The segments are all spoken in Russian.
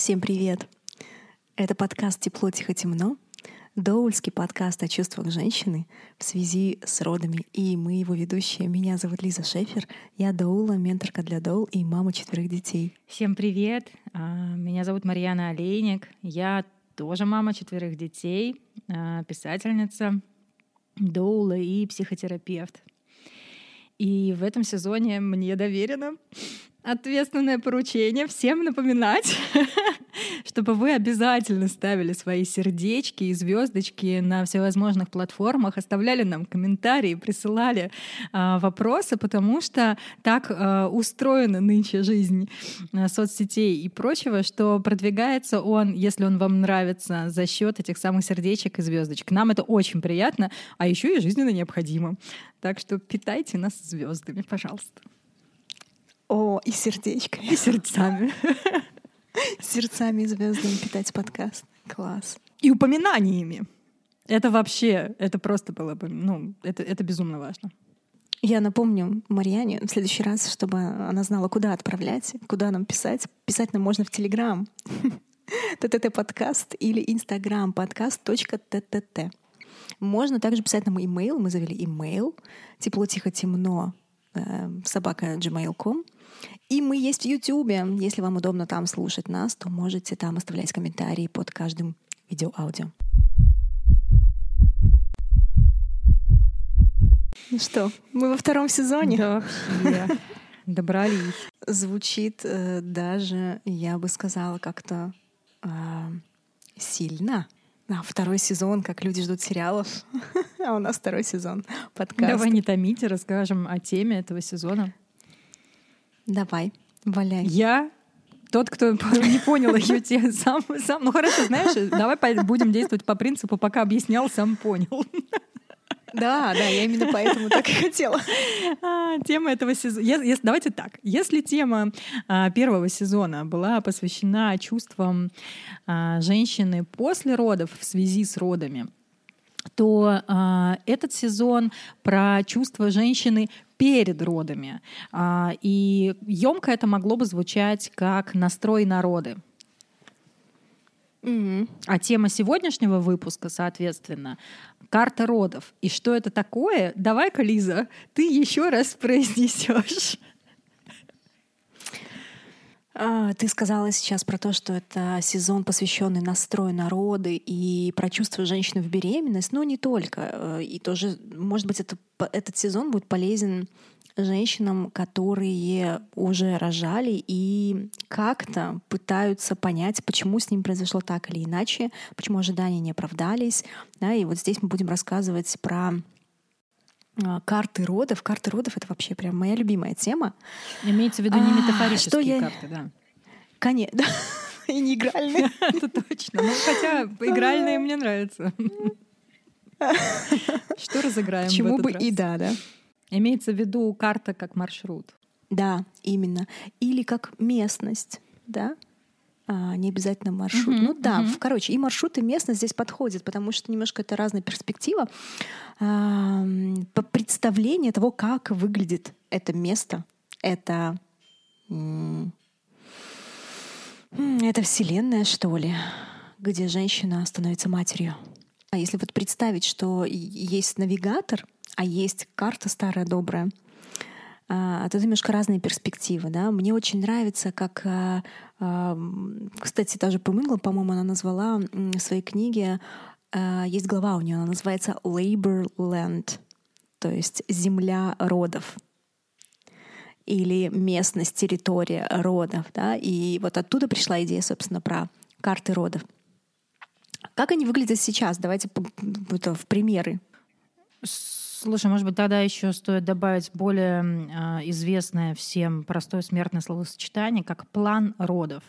Всем привет! Это подкаст «Тепло, тихо, темно», доульский подкаст о чувствах женщины в связи с родами. И мы его ведущие. Меня зовут Лиза Шефер. Я доула, менторка для доул и мама четверых детей. Всем привет! А, меня зовут Марьяна Олейник. Я тоже мама четверых детей, а, писательница, доула и психотерапевт. И в этом сезоне мне доверено ответственное поручение всем напоминать, чтобы вы обязательно ставили свои сердечки и звездочки на всевозможных платформах, оставляли нам комментарии, присылали э, вопросы, потому что так э, устроена нынче жизнь э, соцсетей и прочего, что продвигается он, если он вам нравится, за счет этих самых сердечек и звездочек. Нам это очень приятно, а еще и жизненно необходимо. Так что питайте нас звездами, пожалуйста. О, и сердечками. И сердцами. Сердцами и звездами питать подкаст. Класс. И упоминаниями. Это вообще, это просто было бы, ну, это, это безумно важно. Я напомню Марьяне в следующий раз, чтобы она знала, куда отправлять, куда нам писать. Писать нам можно в Телеграм. ТТТ подкаст или Инстаграм подкаст .тт. Можно также писать нам имейл. Мы завели имейл тепло тихо темно э, собака gmail.com. И мы есть в Ютубе. Если вам удобно там слушать нас, то можете там оставлять комментарии под каждым видео-аудио. Ну что, мы во втором сезоне? Да, вообще. Добрались. Звучит э, даже, я бы сказала, как-то э, сильно. А, второй сезон, как люди ждут сериалов. а у нас второй сезон подкаста. Давай не томите, расскажем о теме этого сезона. Давай, валяй. Я тот, кто не понял ее тему сам, сам. Ну хорошо, знаешь, давай будем действовать по принципу, пока объяснял, сам понял. Да, да, я именно поэтому так и хотела. А, тема этого сезона. Если, давайте так. Если тема а, первого сезона была посвящена чувствам а, женщины после родов в связи с родами, то э, этот сезон про чувства женщины перед родами. Э, и емко это могло бы звучать как настрой народы. Mm-hmm. А тема сегодняшнего выпуска, соответственно, карта родов. И что это такое? Давай-ка, Лиза, ты еще раз произнесешь. А, ты сказала сейчас про то, что это сезон, посвященный настрою народы и про чувство женщины в беременность, но не только. Э, и тоже, может быть, это, этот сезон будет полезен женщинам, которые уже рожали и как-то пытаются понять, почему с ним произошло так или иначе, почему ожидания не оправдались. Да, и вот здесь мы будем рассказывать про карты родов. Карты родов — это вообще прям моя любимая тема. Имеется в виду не а, метафорические я... карты, да? Конечно, да. И не игральные. Это точно. Ну, хотя игральные мне нравятся. Что разыграем Чему бы и да, да. Имеется в виду карта как маршрут. Да, именно. Или как местность, да? А, не обязательно маршрут. Uh-huh, ну да, uh-huh. короче, и маршрут, и местность здесь подходят, потому что немножко это разная перспектива. А, представление того, как выглядит это место, это это вселенная, что ли, где женщина становится матерью. А если вот представить, что есть навигатор, а есть карта старая добрая, а, это немножко разные перспективы. Да? Мне очень нравится, как, а, а, кстати, даже Пумынгла, по-моему, она назвала в своей книге, есть глава у нее, она называется Labor Land, то есть земля родов или местность, территория родов. Да? И вот оттуда пришла идея, собственно, про карты родов. Как они выглядят сейчас? Давайте в примеры. Слушай, может быть, тогда еще стоит добавить более э, известное всем простое смертное словосочетание, как план родов.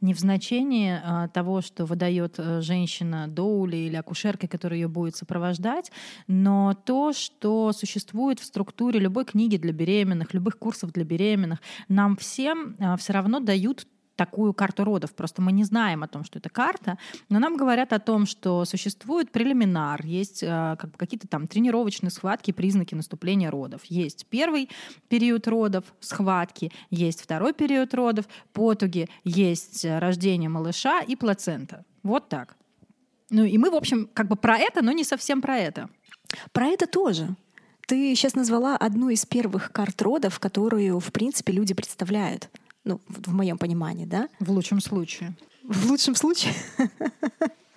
Не в значении э, того, что выдает э, женщина доули или акушерка, которая ее будет сопровождать, но то, что существует в структуре любой книги для беременных, любых курсов для беременных, нам всем э, все равно дают такую карту родов. Просто мы не знаем о том, что это карта, но нам говорят о том, что существует прелиминар, есть э, как бы какие-то там тренировочные схватки, признаки наступления родов. Есть первый период родов, схватки, есть второй период родов, потуги, есть рождение малыша и плацента. Вот так. Ну и мы, в общем, как бы про это, но не совсем про это. Про это тоже. Ты сейчас назвала одну из первых карт родов, которую, в принципе, люди представляют. Ну, в моем понимании, да? В лучшем случае. В лучшем случае.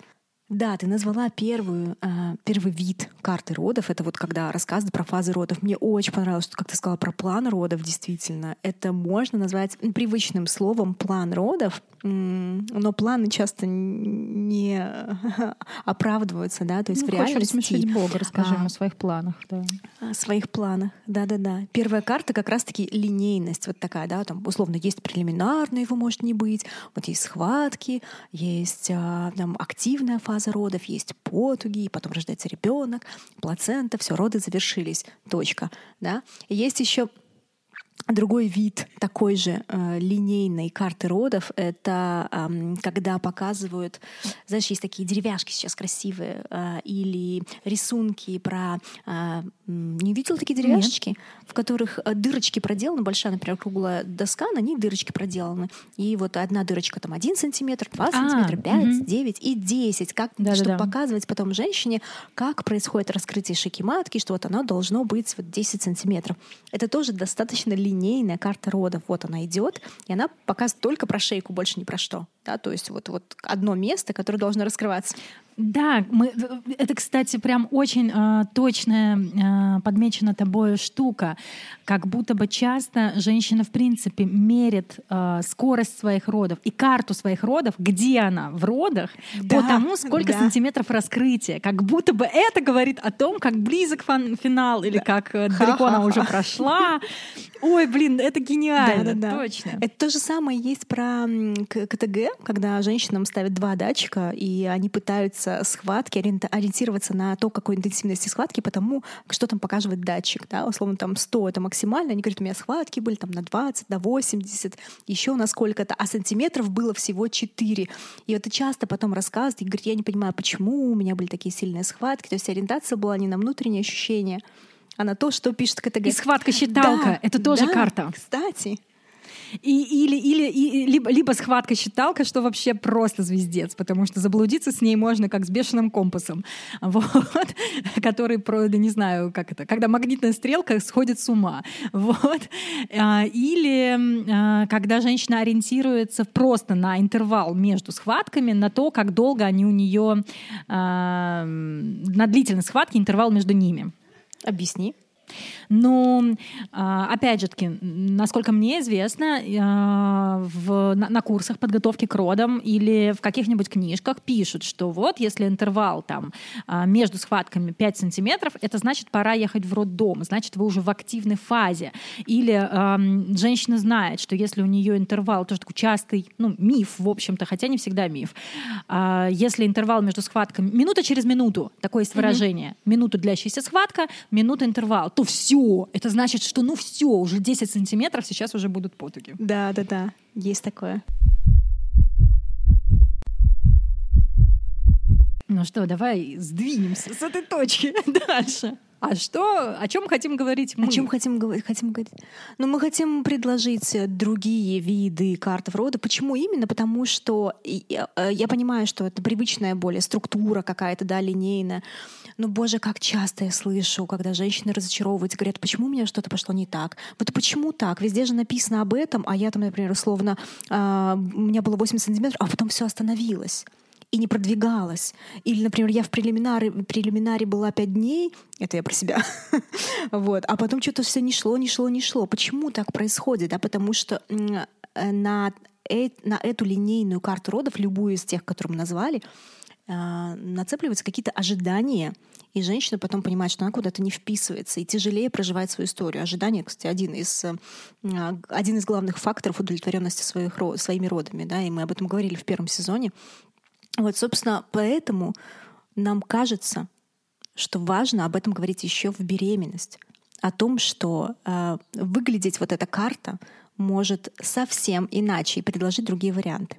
Да, ты назвала первую, э, первый вид карты родов. Это вот когда рассказы про фазы родов. Мне очень понравилось, что, как ты сказала, про план родов, действительно. Это можно назвать привычным словом план родов, но планы часто не оправдываются, да, то есть ну, в реальности... Хочешь Бога, расскажи а, о своих планах, да. О своих планах, да-да-да. Первая карта как раз-таки линейность вот такая, да, там условно есть прелиминарная, его может не быть, вот есть схватки, есть а, там активная фаза родов, есть потуги, потом рождается ребенок, плацента, все, роды завершились, точка, да. И есть еще Другой вид такой же э, линейной карты родов — это э, когда показывают, знаешь, есть такие деревяшки сейчас красивые, э, или рисунки про... Э, не видел такие деревяшечки? Нет. В которых э, дырочки проделаны, большая, например, круглая доска, на ней дырочки проделаны. И вот одна дырочка там 1 сантиметр, 2 а, сантиметра, 5, угу. 9 и 10. Как, да, чтобы да, да. показывать потом женщине, как происходит раскрытие шейки матки, что вот оно должно быть вот 10 сантиметров. Это тоже достаточно линейно линейная карта родов. Вот она идет, и она показывает только про шейку, больше ни про что. Да, то есть вот, вот одно место, которое должно раскрываться. Да, мы, это, кстати, прям очень э, точная э, подмечена тобой штука. Как будто бы часто женщина, в принципе, мерит э, скорость своих родов и карту своих родов, где она в родах, да, по тому, сколько да. сантиметров раскрытия. Как будто бы это говорит о том, как близок финал или как э, далеко она уже прошла. Ой, блин, это гениально, да, да, точно. Это то же самое есть про КТГ, когда женщинам ставят два датчика, и они пытаются касается схватки, ориентироваться на то, какой интенсивности схватки, потому что там показывает датчик. Да? Условно, там 100 — это максимально. Они говорят, у меня схватки были там на 20, на 80, еще на сколько-то, а сантиметров было всего 4. И это часто потом рассказывают, и говорит, я не понимаю, почему у меня были такие сильные схватки. То есть ориентация была не на внутренние ощущения, а на то, что пишет КТГ. И схватка-считалка да, — это тоже да, карта. Кстати. И, или, или, и, либо, либо схватка-считалка, что вообще просто звездец, потому что заблудиться с ней можно как с бешеным компасом, вот, который, да не знаю, как это, когда магнитная стрелка сходит с ума. Вот. А, или а, когда женщина ориентируется просто на интервал между схватками, на то, как долго они у нее, а, на длительность схватки, интервал между ними. Объясни. Но, а, опять же таки, насколько мне известно, а, в, на, на курсах подготовки к родам или в каких-нибудь книжках пишут, что вот если интервал там а, между схватками 5 сантиметров, это значит пора ехать в роддом, значит вы уже в активной фазе. Или э, женщина знает, что если у нее интервал, тоже такой частый, ну, миф, в общем-то, хотя не всегда миф, э, если интервал между схватками, минута через минуту, такое есть выражение, mm-hmm. минуту длящаяся схватка, минута интервал, то все. Это значит, что ну все, уже 10 сантиметров сейчас уже будут потуги. Да, да, да, есть такое. Ну что, давай сдвинемся с этой точки дальше. А что, о чем хотим говорить мы? О чем хотим говорить? Хотим говорить? Ну, мы хотим предложить другие виды карт рода. Почему именно? Потому что я, э, я понимаю, что это привычная более структура какая-то, да, линейная. Но, боже, как часто я слышу, когда женщины разочаровываются, говорят, почему у меня что-то пошло не так? Вот почему так? Везде же написано об этом, а я там, например, условно, э, у меня было 8 сантиметров, а потом все остановилось и не продвигалась. Или, например, я в прелиминаре, прелиминаре была пять дней, это я про себя, вот, а потом что-то все не шло, не шло, не шло. Почему так происходит? Да, потому что э, на, э, на эту линейную карту родов, любую из тех, которые мы назвали, э, нацепливаются какие-то ожидания, и женщина потом понимает, что она куда-то не вписывается, и тяжелее проживает свою историю. Ожидание, кстати, один из, один из главных факторов удовлетворенности своих, своими родами. Да, и мы об этом говорили в первом сезоне. Вот, собственно, поэтому нам кажется, что важно об этом говорить еще в беременность, о том, что э, выглядеть вот эта карта может совсем иначе и предложить другие варианты.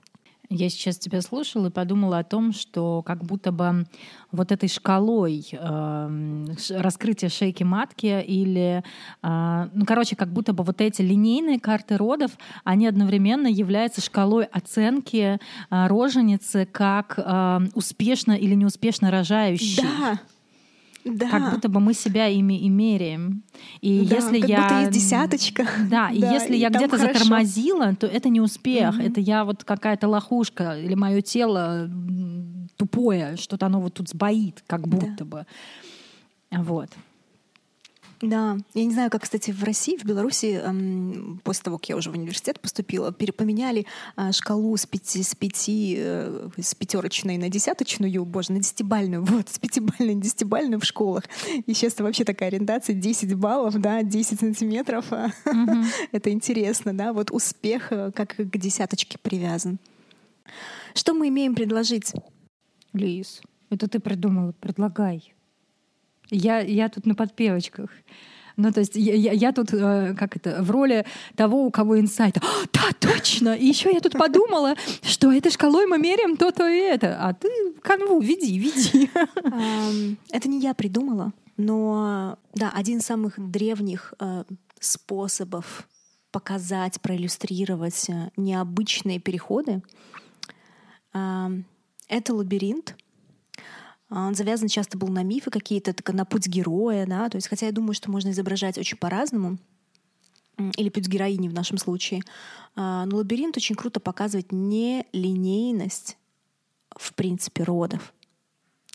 Я сейчас тебя слушала и подумала о том, что как будто бы вот этой шкалой э, раскрытия шейки матки или, э, ну, короче, как будто бы вот эти линейные карты родов, они одновременно являются шкалой оценки э, роженицы как э, успешно или неуспешно рожающей. Да, да. Как будто бы мы себя ими и меряем. И да, если как я... будто есть десяточка. Да, и Да, если и я где-то хорошо. затормозила, то это не успех. Мгм. Это я вот какая-то лохушка, или мое тело тупое, что-то оно вот тут сбоит, как будто бы. Вот. Да, я не знаю, как, кстати, в России, в Беларуси, эм, после того, как я уже в университет поступила, поменяли а, шкалу с пяти, с пяти, э, с пятерочной на десяточную, боже, на десятибальную, вот, с пятибальной на десятибальную в школах. И сейчас вообще такая ориентация 10 баллов, да, 10 сантиметров. Это интересно, да, вот успех э, как к десяточке привязан. Что мы имеем предложить? Лиз, это ты придумала, предлагай. Я, я тут на подпевочках. Ну, то есть я, я- я тут, э, как это, в роли того, у кого инсайт. «А, да, точно! И еще я тут подумала, что этой шкалой мы меряем то-то и это. А ты канву веди, веди. Это не я придумала, но да, один из самых древних э, способов показать, проиллюстрировать э, необычные переходы это лабиринт. А, Он завязан часто был на мифы какие-то, на путь героя, да, то есть, хотя я думаю, что можно изображать очень по-разному, или путь героини в нашем случае, А, но лабиринт очень круто показывает нелинейность, в принципе, родов.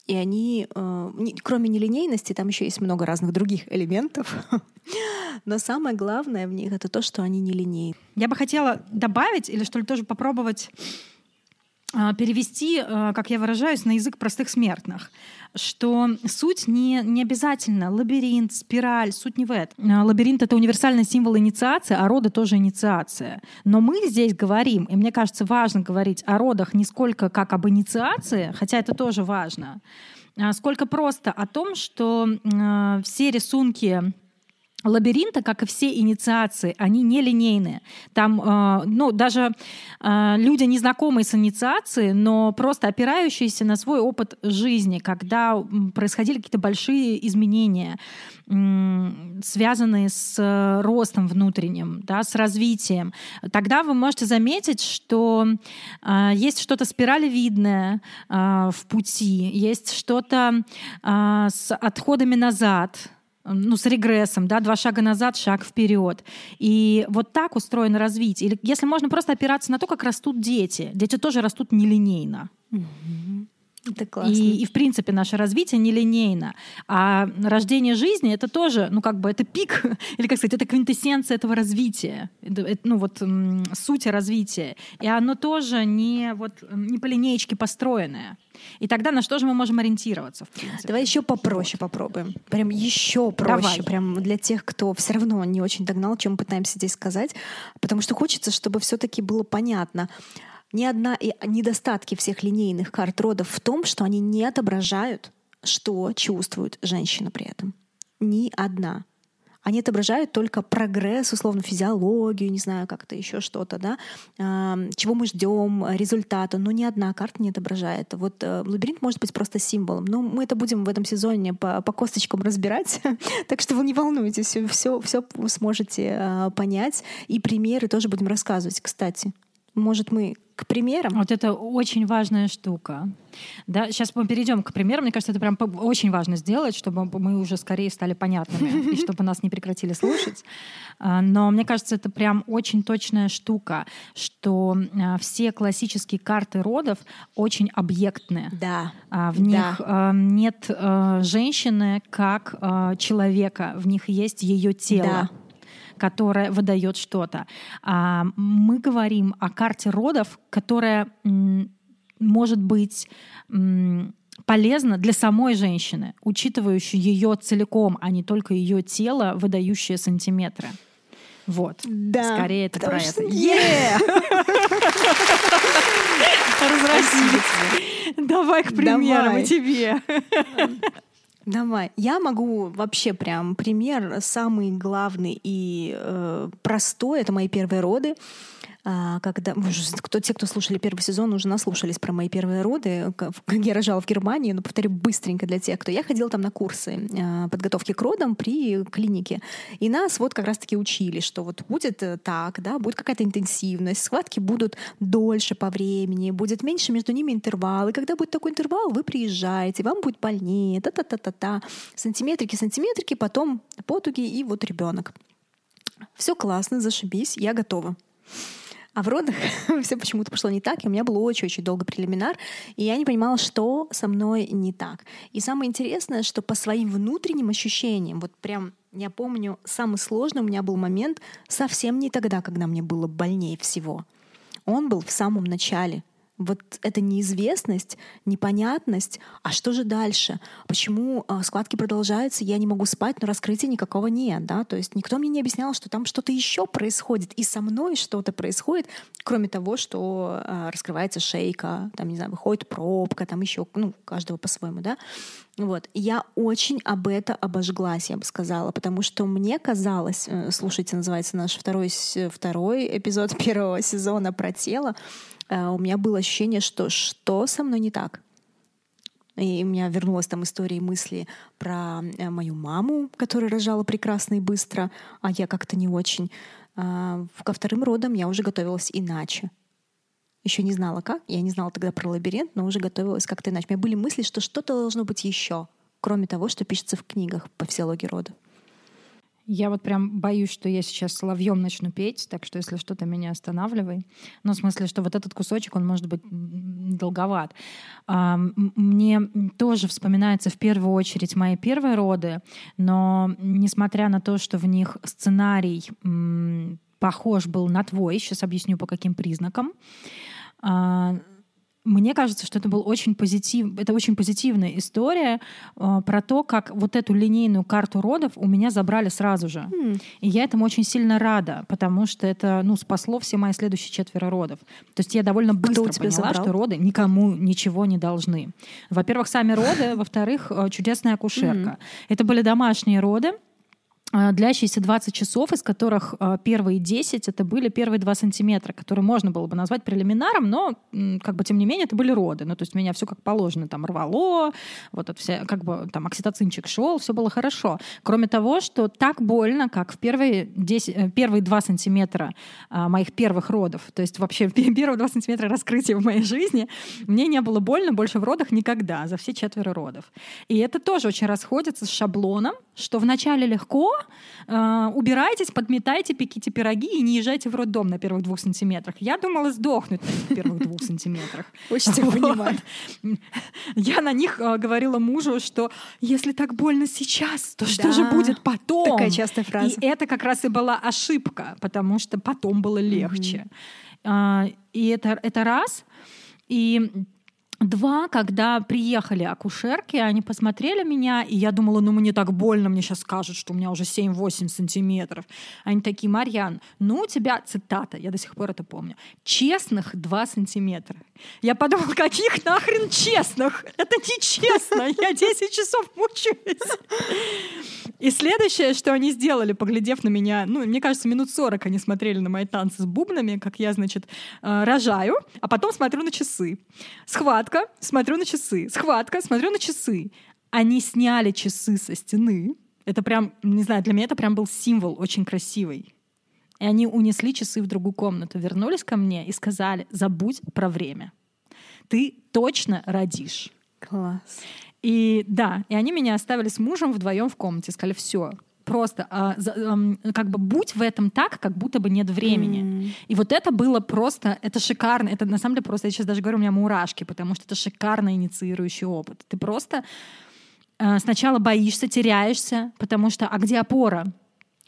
И они, э, кроме нелинейности, там еще есть много разных других элементов. Но самое главное в них это то, что они нелинейны. Я бы хотела добавить или что ли тоже попробовать перевести, а, как я выражаюсь, на язык простых смертных, что суть не, не обязательно лабиринт, спираль, суть не в этом. А, Лабиринт — это универсальный символ инициации, а роды тоже инициация. Но мы здесь говорим, и мне кажется, важно говорить о родах не сколько как об инициации, хотя это тоже важно, а сколько просто о том, что все рисунки лабиринта, как и все инициации, они нелинейные. Там, э, ну, даже э, люди, незнакомые с инициацией, но просто опирающиеся на свой опыт жизни, когда происходили какие-то большие изменения, связанные с э, ростом внутренним, да, с развитием, тогда вы можете заметить, что э, есть что-то спиралевидное э, в пути, есть что-то с отходами назад, ну, с регрессом, да, два шага назад, шаг вперед. И вот так устроено развитие. Или если можно просто опираться на то, как растут дети. Дети тоже растут нелинейно. Это классно. И, и, в принципе, наше развитие нелинейно. А рождение жизни — это тоже, ну, как бы, это пик, или, как сказать, это квинтэссенция этого развития. Это, это, ну, вот, суть развития. И оно тоже не, вот, не по линеечке построенное. И тогда на что же мы можем ориентироваться, в принципе? Давай еще попроще попробуем. Прям еще проще. Давай. Прям для тех, кто все равно не очень догнал, чем мы пытаемся здесь сказать. Потому что хочется, чтобы все-таки было понятно. Ни одна и недостатки всех линейных карт родов в том, что они не отображают, что чувствует женщина при этом. Ни одна. Они отображают только прогресс, условно, физиологию, не знаю, как-то еще что-то, да, Ам, чего мы ждем, результата, но ни одна карта не отображает. Вот э, лабиринт может быть просто символом. Но мы это будем в этом сезоне по, по косточкам разбирать, так что вы не волнуйтесь, все, все, все сможете э, понять. И примеры тоже будем рассказывать, кстати. Может, мы к примерам? Вот это очень важная штука. Да, сейчас мы перейдем к примерам. Мне кажется, это прям очень важно сделать, чтобы мы уже скорее стали понятными и чтобы нас не прекратили слушать. А, Но мне кажется, это прям очень точная штука, что а, все классические карты родов очень объектные. Да. А, В них а, нет женщины как человека, в них есть ее тело. Да. Которое выдает что-то. А мы говорим о карте родов, которая может быть полезна для самой женщины, учитывающей ее целиком, а не только ее тело, выдающее сантиметры. Вот. Да. Скорее это про что- это. Е! Разразились. Давай к примерам Давай. и тебе. Давай. Я могу вообще прям пример самый главный и э, простой. Это мои первые роды. А, когда кто, те, кто слушали первый сезон, уже наслушались про мои первые роды, как я рожала в Германии, но повторю быстренько для тех, кто... Я ходила там на курсы а, подготовки к родам при клинике. И нас вот как раз-таки учили, что вот будет э, так, да, будет какая-то интенсивность, схватки будут дольше по времени, будет меньше между ними интервал. И когда будет такой интервал, вы приезжаете, вам будет больнее, та-та-та-та-та. Сантиметрики, сантиметрики, потом потуги и вот ребенок. Все классно, зашибись, я готова. А в родах все почему-то пошло не так, и у меня был очень-очень долго прелиминар, и я не понимала, что со мной не так. И самое интересное, что по своим внутренним ощущениям, вот прям я помню, самый сложный у меня был момент совсем не тогда, когда мне было больнее всего. Он был в самом начале вот эта неизвестность, непонятность, а что же дальше? Почему э, складки продолжаются, я не могу спать, но раскрытия никакого нет, да? То есть никто мне не объяснял, что там что-то еще происходит, и со мной что-то происходит, кроме того, что э, раскрывается шейка, там, не знаю, выходит пробка, там еще, ну, каждого по-своему, да? Вот. Я очень об это обожглась, я бы сказала, потому что мне казалось, э, слушайте, называется наш второй, второй эпизод первого сезона про тело, Э, у меня было ощущение, что что со мной не так. И у меня вернулась там история и мысли про э, мою маму, которая рожала прекрасно и быстро, а я как-то не очень. А, ко вторым родам я уже готовилась иначе. Еще не знала как, я не знала тогда про лабиринт, но уже готовилась как-то иначе. У меня были мысли, что что-то должно быть еще, кроме того, что пишется в книгах по физиологии рода. Я вот прям боюсь, что я сейчас соловьем начну петь, так что если что-то меня останавливай. Ну, в смысле, что вот этот кусочек, он может быть долговат. Мне тоже вспоминается в первую очередь мои первые роды, но несмотря на то, что в них сценарий похож был на твой, сейчас объясню по каким признакам, мне кажется, что это был очень позитив, это очень позитивная история э, про то, как вот эту линейную карту родов у меня забрали сразу же. Mm. И я этому очень сильно рада, потому что это ну, спасло все мои следующие четверо родов. То есть я довольно быстро поняла, забрал? что роды никому ничего не должны. Во-первых, сами роды, во-вторых, э, чудесная акушерка. Mm. Это были домашние роды. А, длящиеся 20 часов, из которых а, первые 10 это были первые 2 сантиметра, которые можно было бы назвать прелиминаром, но как бы тем не менее это были роды. Ну, то есть меня все как положено там рвало, вот это все, как бы там окситоцинчик шел, все было хорошо. Кроме того, что так больно, как в первые, 10, э, первые 2 сантиметра моих первых родов, то есть вообще первые 2 сантиметра раскрытия в моей жизни, мне не было больно больше в родах никогда, за все четверо родов. И это тоже очень расходится с шаблоном, что вначале легко, э, убирайтесь, подметайте, пеките пироги и не езжайте в роддом на первых двух сантиметрах. Я думала сдохнуть на первых двух сантиметрах. Очень понимаю. Я на них э, говорила мужу, что если так больно сейчас, то что же будет потом? Такая частая фраза. И это как раз и была ошибка, потому что потом было легче. А, и это, это раз. И Два, когда приехали акушерки, они посмотрели меня, и я думала, ну мне так больно, мне сейчас скажут, что у меня уже 7-8 сантиметров. Они такие, Марьян, ну у тебя, цитата, я до сих пор это помню, честных 2 сантиметра. Я подумала, каких нахрен честных? Это не честно, я 10 часов мучаюсь. И следующее, что они сделали, поглядев на меня, ну, мне кажется, минут 40 они смотрели на мои танцы с бубнами, как я, значит, э, рожаю, а потом смотрю на часы. Схватка, смотрю на часы. Схватка, смотрю на часы. Они сняли часы со стены. Это прям, не знаю, для меня это прям был символ очень красивый. И они унесли часы в другую комнату, вернулись ко мне и сказали, забудь про время. Ты точно родишь. Класс. И да, и они меня оставили с мужем вдвоем в комнате, сказали, все, просто а, за, а, как бы будь в этом так, как будто бы нет времени. Mm. И вот это было просто, это шикарно, это на самом деле просто, я сейчас даже говорю, у меня мурашки, потому что это шикарно инициирующий опыт. Ты просто а, сначала боишься, теряешься, потому что, а где опора?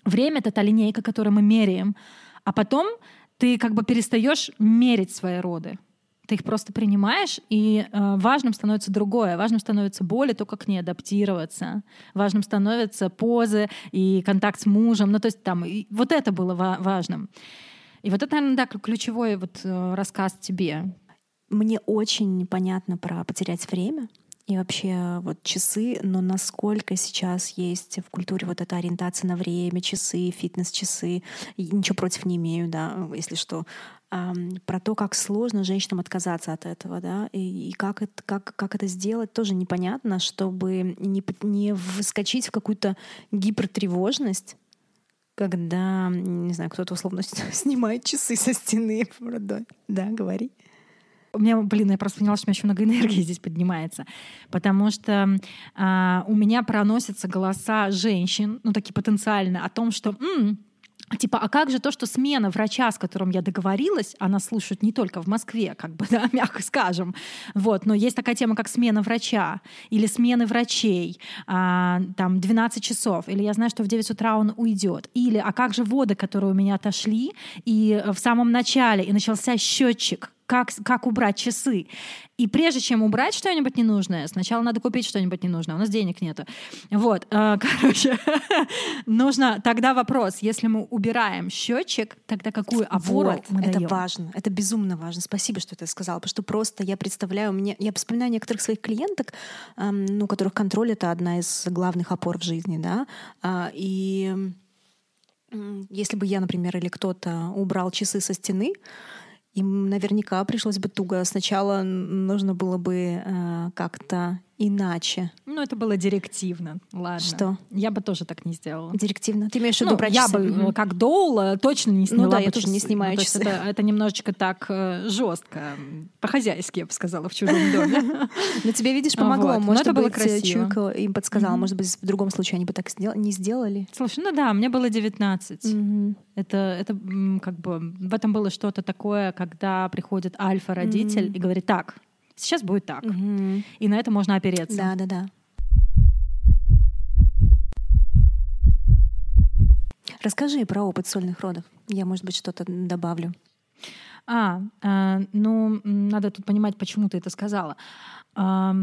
Время — это та линейка, которую мы меряем, а потом ты как бы перестаешь мерить свои роды ты их просто принимаешь, и э, важным становится другое. Важным становится боль и то, как к ней адаптироваться. Важным становятся позы и контакт с мужем. Ну, то есть там и вот это было ва- важным. И вот это, наверное, да, ключевой вот э, рассказ тебе. Мне очень понятно про потерять время. И вообще вот часы, но насколько сейчас есть в культуре вот эта ориентация на время, часы, фитнес-часы. ничего против не имею, да, если что. про то, как сложно женщинам отказаться от этого, да, и, и как, это, как, как это сделать, тоже непонятно, чтобы не, не вскочить в какую-то гипертревожность, когда, не знаю, кто-то условно снимает часы со стены. Да, говори. У меня, блин, я просто поняла, что у меня еще много энергии здесь поднимается. Потому что а, у меня проносятся голоса женщин, ну, такие потенциально, о том, что м-м, Типа, а как же то, что смена врача, с которым я договорилась, она слушает не только в Москве, как бы, да, мягко скажем, вот, но есть такая тема, как смена врача или смены врачей, а, там, 12 часов, или я знаю, что в 9 утра он уйдет, или, а как же воды, которые у меня отошли, и в самом начале, и начался счетчик, как, как убрать часы. И прежде чем убрать что-нибудь ненужное, сначала надо купить что-нибудь ненужное. У нас денег нету. Вот, э, короче, нужно тогда вопрос: если мы убираем счетчик, тогда какую опору вот, мы Это даем? важно, это безумно важно. Спасибо, что ты сказала, потому что просто я представляю, мне, я вспоминаю некоторых своих клиенток, эм, ну, которых контроль это одна из главных опор в жизни, да, э, и если бы я, например, или кто-то убрал часы со стены, им наверняка пришлось бы туго. Сначала нужно было бы э, как-то иначе. Ну, это было директивно. Ладно. Что? Я бы тоже так не сделала. Директивно? Ты имеешь в виду ну, Я бы, mm-hmm. как Доула, точно не сняла Ну да, я тоже не снимаю ну, часы. Это, это немножечко так э, жестко, по-хозяйски, я бы сказала, в чужом доме. Но тебе, видишь, помогло. Может, это было красиво. Чуйка им подсказала. Может быть, в другом случае они бы так не сделали. Слушай, ну да, мне было 19. Это, это как бы в этом было что-то такое, когда приходит альфа-родитель и говорит, так, Сейчас будет так. Угу. И на это можно опереться. Да, да, да. Расскажи про опыт сольных родов. Я, может быть, что-то добавлю. А, э, ну, надо тут понимать, почему ты это сказала. Э,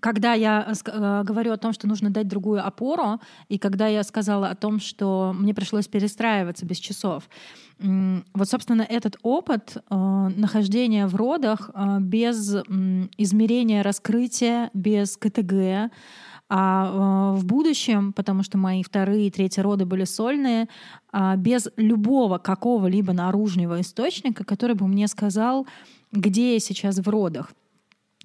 когда я э, говорю о том, что нужно дать другую опору, и когда я сказала о том, что мне пришлось перестраиваться без часов, вот, собственно, этот опыт э, нахождения в родах э, без измерения раскрытия, без КТГ, а в будущем, потому что мои вторые и третьи роды были сольные, а без любого какого-либо наружного источника, который бы мне сказал, где я сейчас в родах.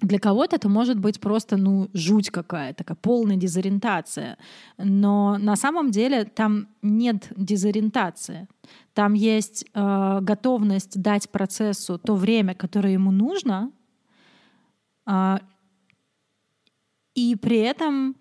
Для кого-то это может быть просто ну, жуть какая-то, такая полная дезориентация. Но на самом деле там нет дезориентации. Там есть э, готовность дать процессу то время, которое ему нужно, э, и при этом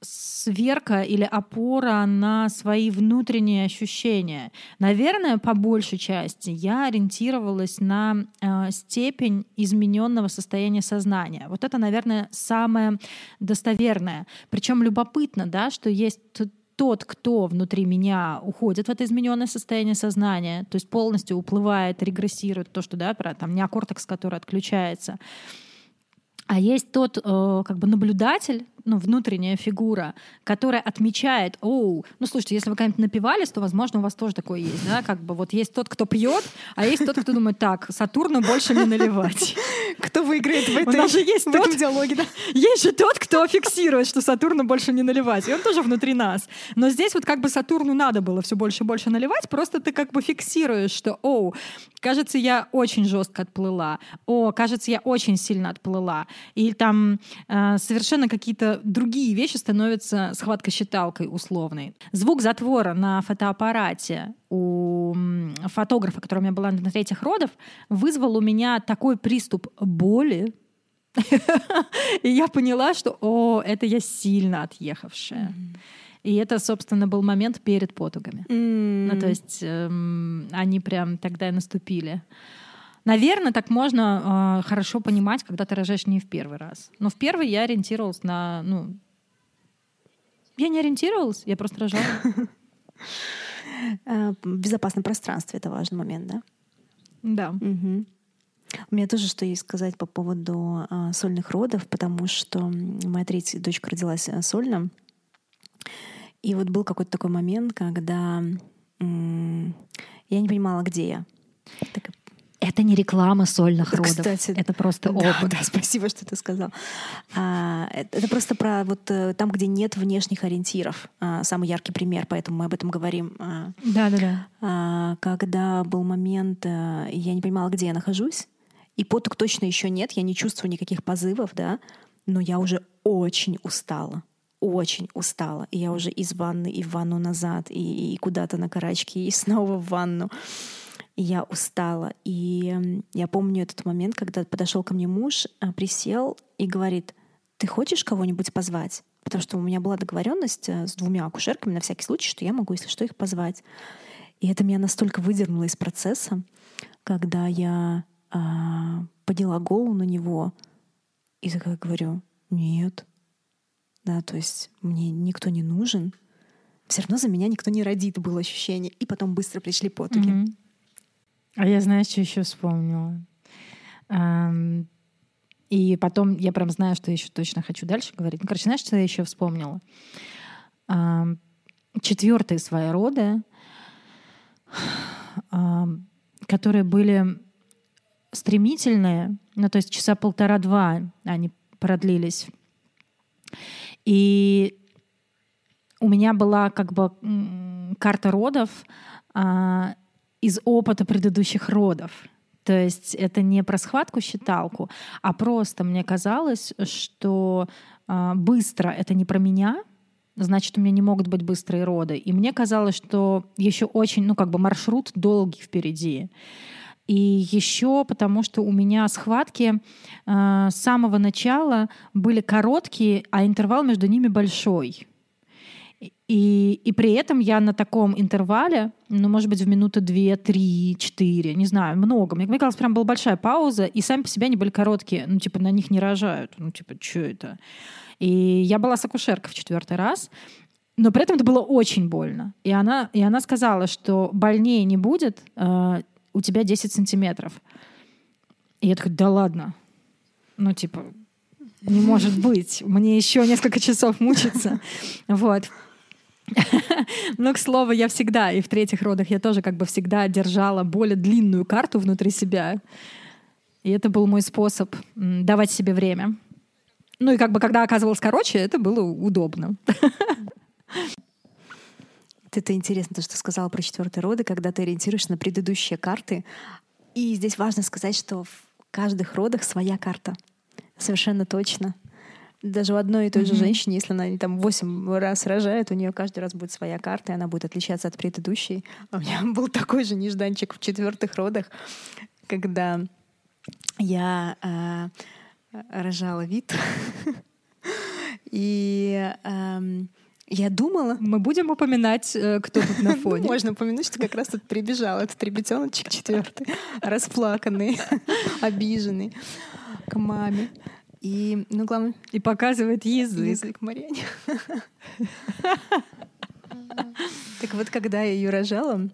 сверка или опора на свои внутренние ощущения. Наверное, по большей части я ориентировалась на э, степень измененного состояния сознания. Вот это, наверное, самое достоверное. Причем любопытно, да, что есть тот, кто внутри меня уходит в это измененное состояние сознания, то есть полностью уплывает, регрессирует то, что да, про там неокортекс, который отключается. А есть тот э, как бы наблюдатель, ну, внутренняя фигура, которая отмечает, оу, ну, слушайте, если вы когда-нибудь напивались, то, возможно, у вас тоже такое есть, да, как бы вот есть тот, кто пьет, а есть тот, кто думает, так, Сатурну больше не наливать. Кто выиграет в, этой, у нас же есть в тот, этом диалоге, да? Есть же тот, кто фиксирует, что Сатурну больше не наливать, и он тоже внутри нас. Но здесь вот как бы Сатурну надо было все больше и больше наливать, просто ты как бы фиксируешь, что, оу, кажется, я очень жестко отплыла, о, кажется, я очень сильно отплыла, и там э, совершенно какие-то другие вещи становятся схваткосчиталкой условной. Звук затвора на фотоаппарате у фотографа, который у меня была на третьих родов, вызвал у меня такой приступ боли, и я поняла, что, о, это я сильно отъехавшая. И это, собственно, был момент перед потугами. Mm. Ну, то есть эм, они прям тогда и наступили. Наверное, так можно э, хорошо понимать, когда ты рожаешь не в первый раз. Но в первый я ориентировалась на... Ну, я не ориентировалась, я просто рожала. В безопасном пространстве это важный момент, да? Да. Угу. У меня тоже что есть сказать по поводу э, сольных родов, потому что моя третья дочка родилась э, сольно. И вот был какой-то такой момент, когда э, я не понимала, где я. Так, Это не реклама сольных Это, родов. кстати, это просто Да, опыт. да, спасибо, что ты сказал. А, это, это просто про вот э, там, где нет внешних ориентиров. А, самый яркий пример, поэтому мы об этом говорим. А, Да, да, да. а, когда был момент, а, я не понимала, где я нахожусь, и поток точно еще нет, я не чувствую никаких позывов, да, но я уже очень устала. Очень устала. И я уже из ванны и в ванну назад, и, и куда-то на карачки, и снова в ванну. Я устала. И я помню этот момент, когда подошел ко мне муж, а, присел и говорит, ты хочешь кого-нибудь позвать? Потому что у меня была договоренность э, с двумя акушерками на всякий случай, что я могу, если что, их позвать. И это меня настолько выдернуло из процесса, когда я а, подняла голову на него и такая говорю, нет. Да, то есть мне никто не нужен. Все равно за меня никто не родит, было ощущение. И потом быстро пришли потуги. Мгм. А я, знаешь, что еще вспомнила? И потом я прям знаю, что еще точно хочу дальше говорить. Ну, короче, знаешь, что я еще вспомнила? Четвертые свои роды, которые были стремительные, ну, то есть часа полтора-два они продлились. И у меня была как бы карта родов а, из опыта предыдущих родов. То есть это не про схватку-считалку, а просто мне казалось, что а, быстро это не про меня, значит, у меня не могут быть быстрые роды. И мне казалось, что еще очень, ну, как бы маршрут долгий впереди. И еще потому, что у меня схватки э, с самого начала были короткие, а интервал между ними большой. И, и при этом я на таком интервале, ну, может быть, в минуты две, три, четыре, не знаю, много. Мне мне казалось, прям была большая пауза, и сами по себе они были короткие. Ну, типа, на них не рожают. Ну, типа, что это? И я была с акушеркой в четвертый раз, но при этом это было очень больно. И она, и она сказала, что больнее не будет, э, у тебя 10 сантиметров. И я такая, да ладно. Ну, типа, не может быть. Мне еще несколько часов мучиться. Вот. Но, к слову, я всегда, и в третьих родах я тоже как бы всегда держала более длинную карту внутри себя. И это был мой способ давать себе время. Ну и как бы когда оказывалось короче, это было удобно. Это интересно, то, что сказала про четвертые роды, когда ты ориентируешься на предыдущие карты. И здесь важно сказать, что в каждых родах своя карта. Совершенно точно. Даже у одной и той же Мгм. женщине, если она там 8 раз рожает, у нее каждый раз будет своя карта, и она будет отличаться от предыдущей. А у меня был такой же нежданчик в четвертых родах, когда я а, рожала вид. И я думала, Мы будем упоминать, э, кто тут на ну, фоне. можно упомянуть, что как раз тут прибежал этот ребятеночек четвертый, расплаканный, обиженный к маме. И, ну, главное, И показывает язык. язык Марьяне. Так вот, когда я ее рожала,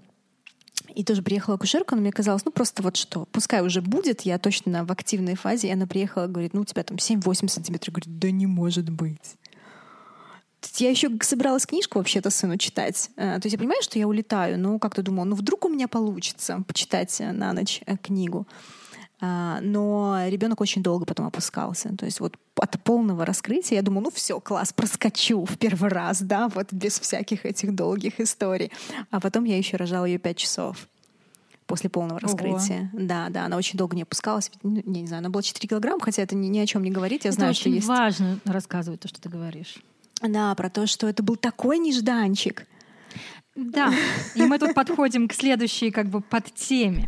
и тоже приехала акушерка, но мне казалось, ну просто вот что, пускай уже будет, я точно в активной фазе, и она приехала, говорит, ну у тебя там 7-8 сантиметров. Говорит, да не может быть. То есть Я еще собиралась книжку вообще-то сыну читать. Э, То есть я понимаю, что я улетаю, но как-то думала, ну вдруг у меня получится почитать э, на ночь э, книгу. А, Но ребенок очень долго потом опускался. То есть вот от полного раскрытия я думаю, ну все, класс, проскочу в первый раз, да, вот без всяких этих долгих историй. А потом я еще рожала ее пять часов после полного Ого. раскрытия. Да, да, она очень долго не опускалась. Ну, я не знаю, она была 4 килограмма, хотя это ни, ни о чем не говорит. Я Это знаю, что очень есть... важно рассказывать то, что ты говоришь. Да, про то, что это был такой нежданчик. Да, и мы тут подходим к следующей как бы подтеме.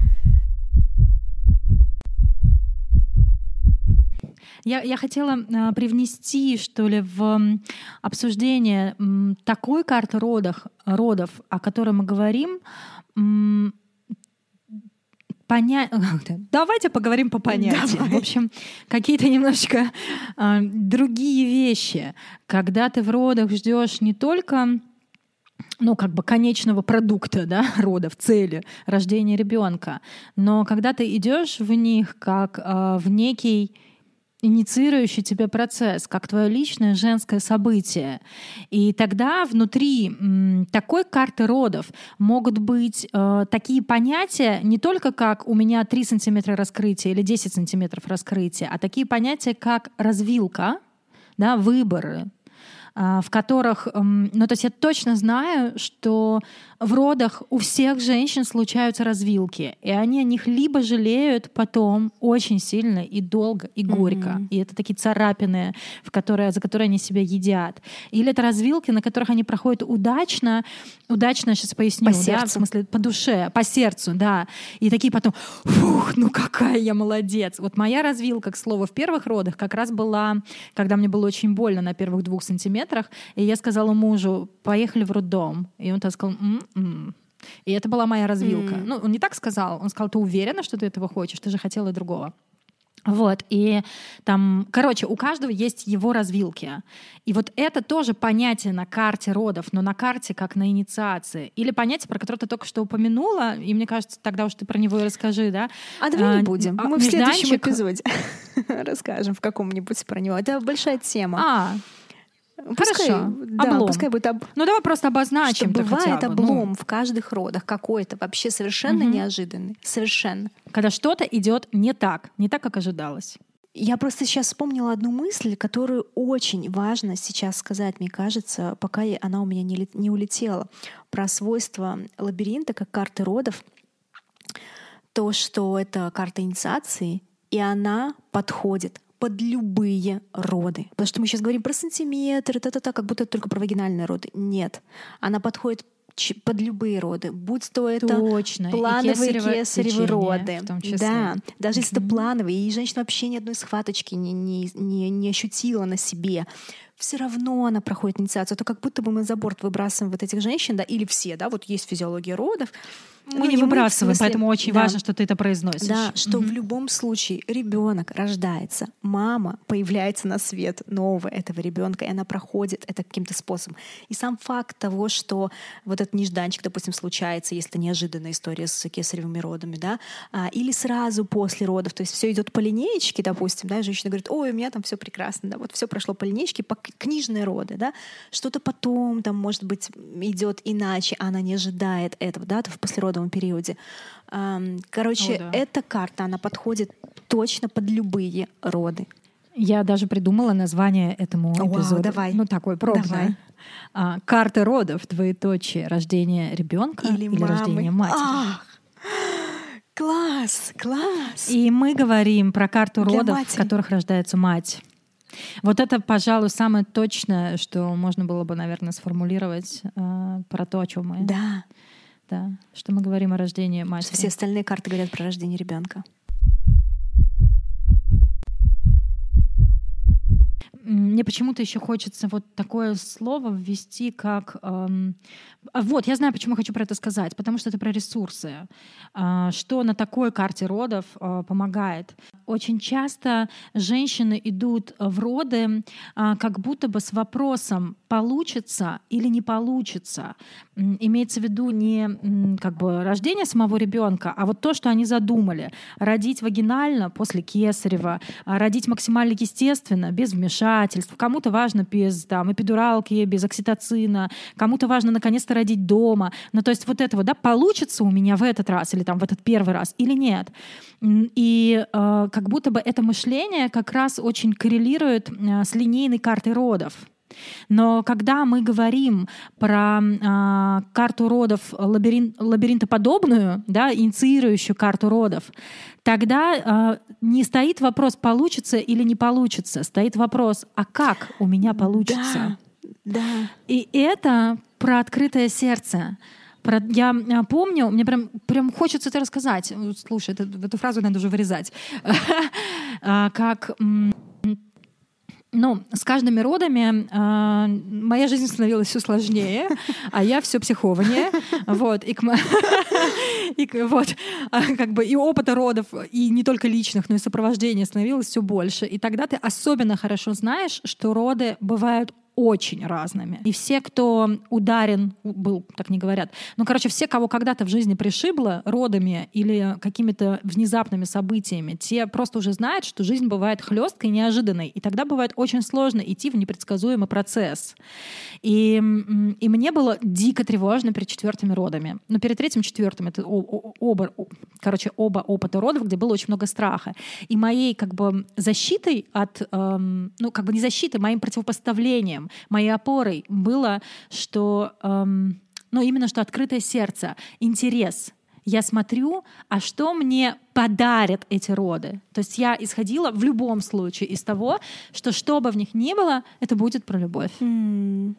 Я, я хотела а, привнести, что ли, в обсуждение м, такой карты родов, родов, о которой мы говорим, м, поня... Давайте поговорим по понятиям. Давай. В общем, какие-то немножечко а, другие вещи. Когда ты в родах ждешь не только ну, как бы конечного продукта, да, родов, цели рождения ребенка. Но когда ты идешь в них как а, в некий инициирующий тебе процесс, как твое личное женское событие. И тогда внутри такой карты родов могут быть э, такие понятия не только как у меня 3 сантиметра раскрытия или 10 сантиметров раскрытия, а такие понятия, как развилка, да, выборы, в которых, ну то есть я точно знаю, что в родах у всех женщин случаются развилки, и они о них либо жалеют потом очень сильно и долго, и горько. Mm-hmm. И это такие царапины, в которые, за которые они себя едят. Или это развилки, на которых они проходят удачно, удачно, сейчас поясню, по да, в смысле по душе, по сердцу, да. И такие потом, фух, ну какая я молодец. Вот моя развилка, к слову, в первых родах как раз была, когда мне было очень больно на первых двух сантиметрах, и я сказала мужу, поехали в роддом. И он так сказал, м-м, и это была моя развилка. Mm. Ну, он не так сказал. Он сказал, ты уверена, что ты этого хочешь? Ты же хотела другого. Вот, и там, короче, у каждого есть его развилки. И вот это тоже понятие на карте родов, но на карте как на инициации. Или понятие, про которое ты только что упомянула, и мне кажется, тогда уж ты про него и расскажи, да? А давай а, не будем. Мы в следующем эпизоде расскажем в каком-нибудь про него. Это большая тема. А, Пускай, Хорошо. Да, облом. Пускай будет об... Ну давай просто обозначим. Что бывает бы, облом ну. в каждых родах какой-то вообще совершенно угу. неожиданный. Совершенно. Когда что-то идет не так, не так, как ожидалось. Я просто сейчас вспомнила одну мысль, которую очень важно сейчас сказать, мне кажется, пока она у меня не, не улетела, про свойства лабиринта как карты родов. То, что это карта инициации, и она подходит под любые роды. Потому что мы сейчас говорим про сантиметры, та-та-та, как будто только про вагинальные роды. Нет. Она подходит под любые роды, будь то это Точно. плановые и кесарево, роды. В том числе. Да, даже если это плановые, и женщина вообще ни одной схваточки не, не, не, не ощутила на себе, все равно она проходит инициацию. Это как будто бы мы за борт выбрасываем вот этих женщин, да, или все, да, вот есть физиология родов, мы ну, не выбрасываем, мы, смысле, поэтому очень да, важно, что ты это произносишь. Да, что угу. в любом случае ребенок рождается, мама появляется на свет нового этого ребенка, и она проходит это каким-то способом. И сам факт того, что вот этот нежданчик, допустим, случается, если это неожиданная история с кесаревыми родами, да, а, или сразу после родов, то есть все идет по линеечке, допустим, да, женщина говорит, ой, у меня там все прекрасно, да, вот все прошло по линеечке, по книжные роды, да, что-то потом там, может быть, идет иначе, она не ожидает этого, да, в послеродовом периоде. Короче, О, да. эта карта, она подходит точно под любые роды. Я даже придумала название этому эпизоду. Вау, давай. Ну, такой пробное. Давай. А, карты родов, двоеточие, рождение ребенка или, или рождение матери. Ах! Класс, класс. И мы говорим про карту Для родов, матери. в которых рождается мать. Вот это, пожалуй, самое точное, что можно было бы, наверное, сформулировать э, про то, о чем мы да да, что мы говорим о рождении матери. Все остальные карты говорят про рождение ребенка. Мне почему-то еще хочется вот такое слово ввести, как... Эм, вот, я знаю, почему хочу про это сказать. Потому что это про ресурсы. Э, что на такой карте родов э, помогает. Очень часто женщины идут в роды как будто бы с вопросом, получится или не получится. Имеется в виду не как бы рождение самого ребенка, а вот то, что они задумали. Родить вагинально после кесарева, родить максимально естественно, без вмешательств. Кому-то важно без там, эпидуралки, без окситоцина, кому-то важно наконец-то родить дома. Ну, то есть вот это вот, да, получится у меня в этот раз или там в этот первый раз или нет. И э, как будто бы это мышление как раз очень коррелирует э, с линейной картой родов. Но когда мы говорим про э, карту родов лабирин, лабиринтоподобную, да, инициирующую карту родов, тогда э, не стоит вопрос, получится или не получится. Стоит вопрос, а как у меня получится? Да, да. И это про открытое сердце. Про, я помню, мне прям, прям хочется это рассказать. Слушай, это, эту фразу надо уже вырезать. А, как ну, с каждыми родами э, моя жизнь становилась все сложнее, а я все психованнее. Вот, и, к, и, вот, а, как бы и опыта родов, и не только личных, но и сопровождения становилось все больше. И тогда ты особенно хорошо знаешь, что роды бывают очень разными. И все, кто ударен, был, так не говорят, ну, короче, все, кого когда-то в жизни пришибло родами или какими-то внезапными событиями, те просто уже знают, что жизнь бывает хлесткой, неожиданной. И тогда бывает очень сложно идти в непредсказуемый процесс. И, и мне было дико тревожно перед четвертыми родами. Но перед третьим, четвертым, это оба, короче, оба опыта родов, где было очень много страха. И моей как бы защитой от, эм, ну, как бы не защитой, моим противопоставлением движением, моей опорой было, что, эм, ну, именно что открытое сердце, интерес. Я смотрю, а что мне подарят эти роды. То есть я исходила в любом случае из того, что что бы в них ни было, это будет про любовь. Mm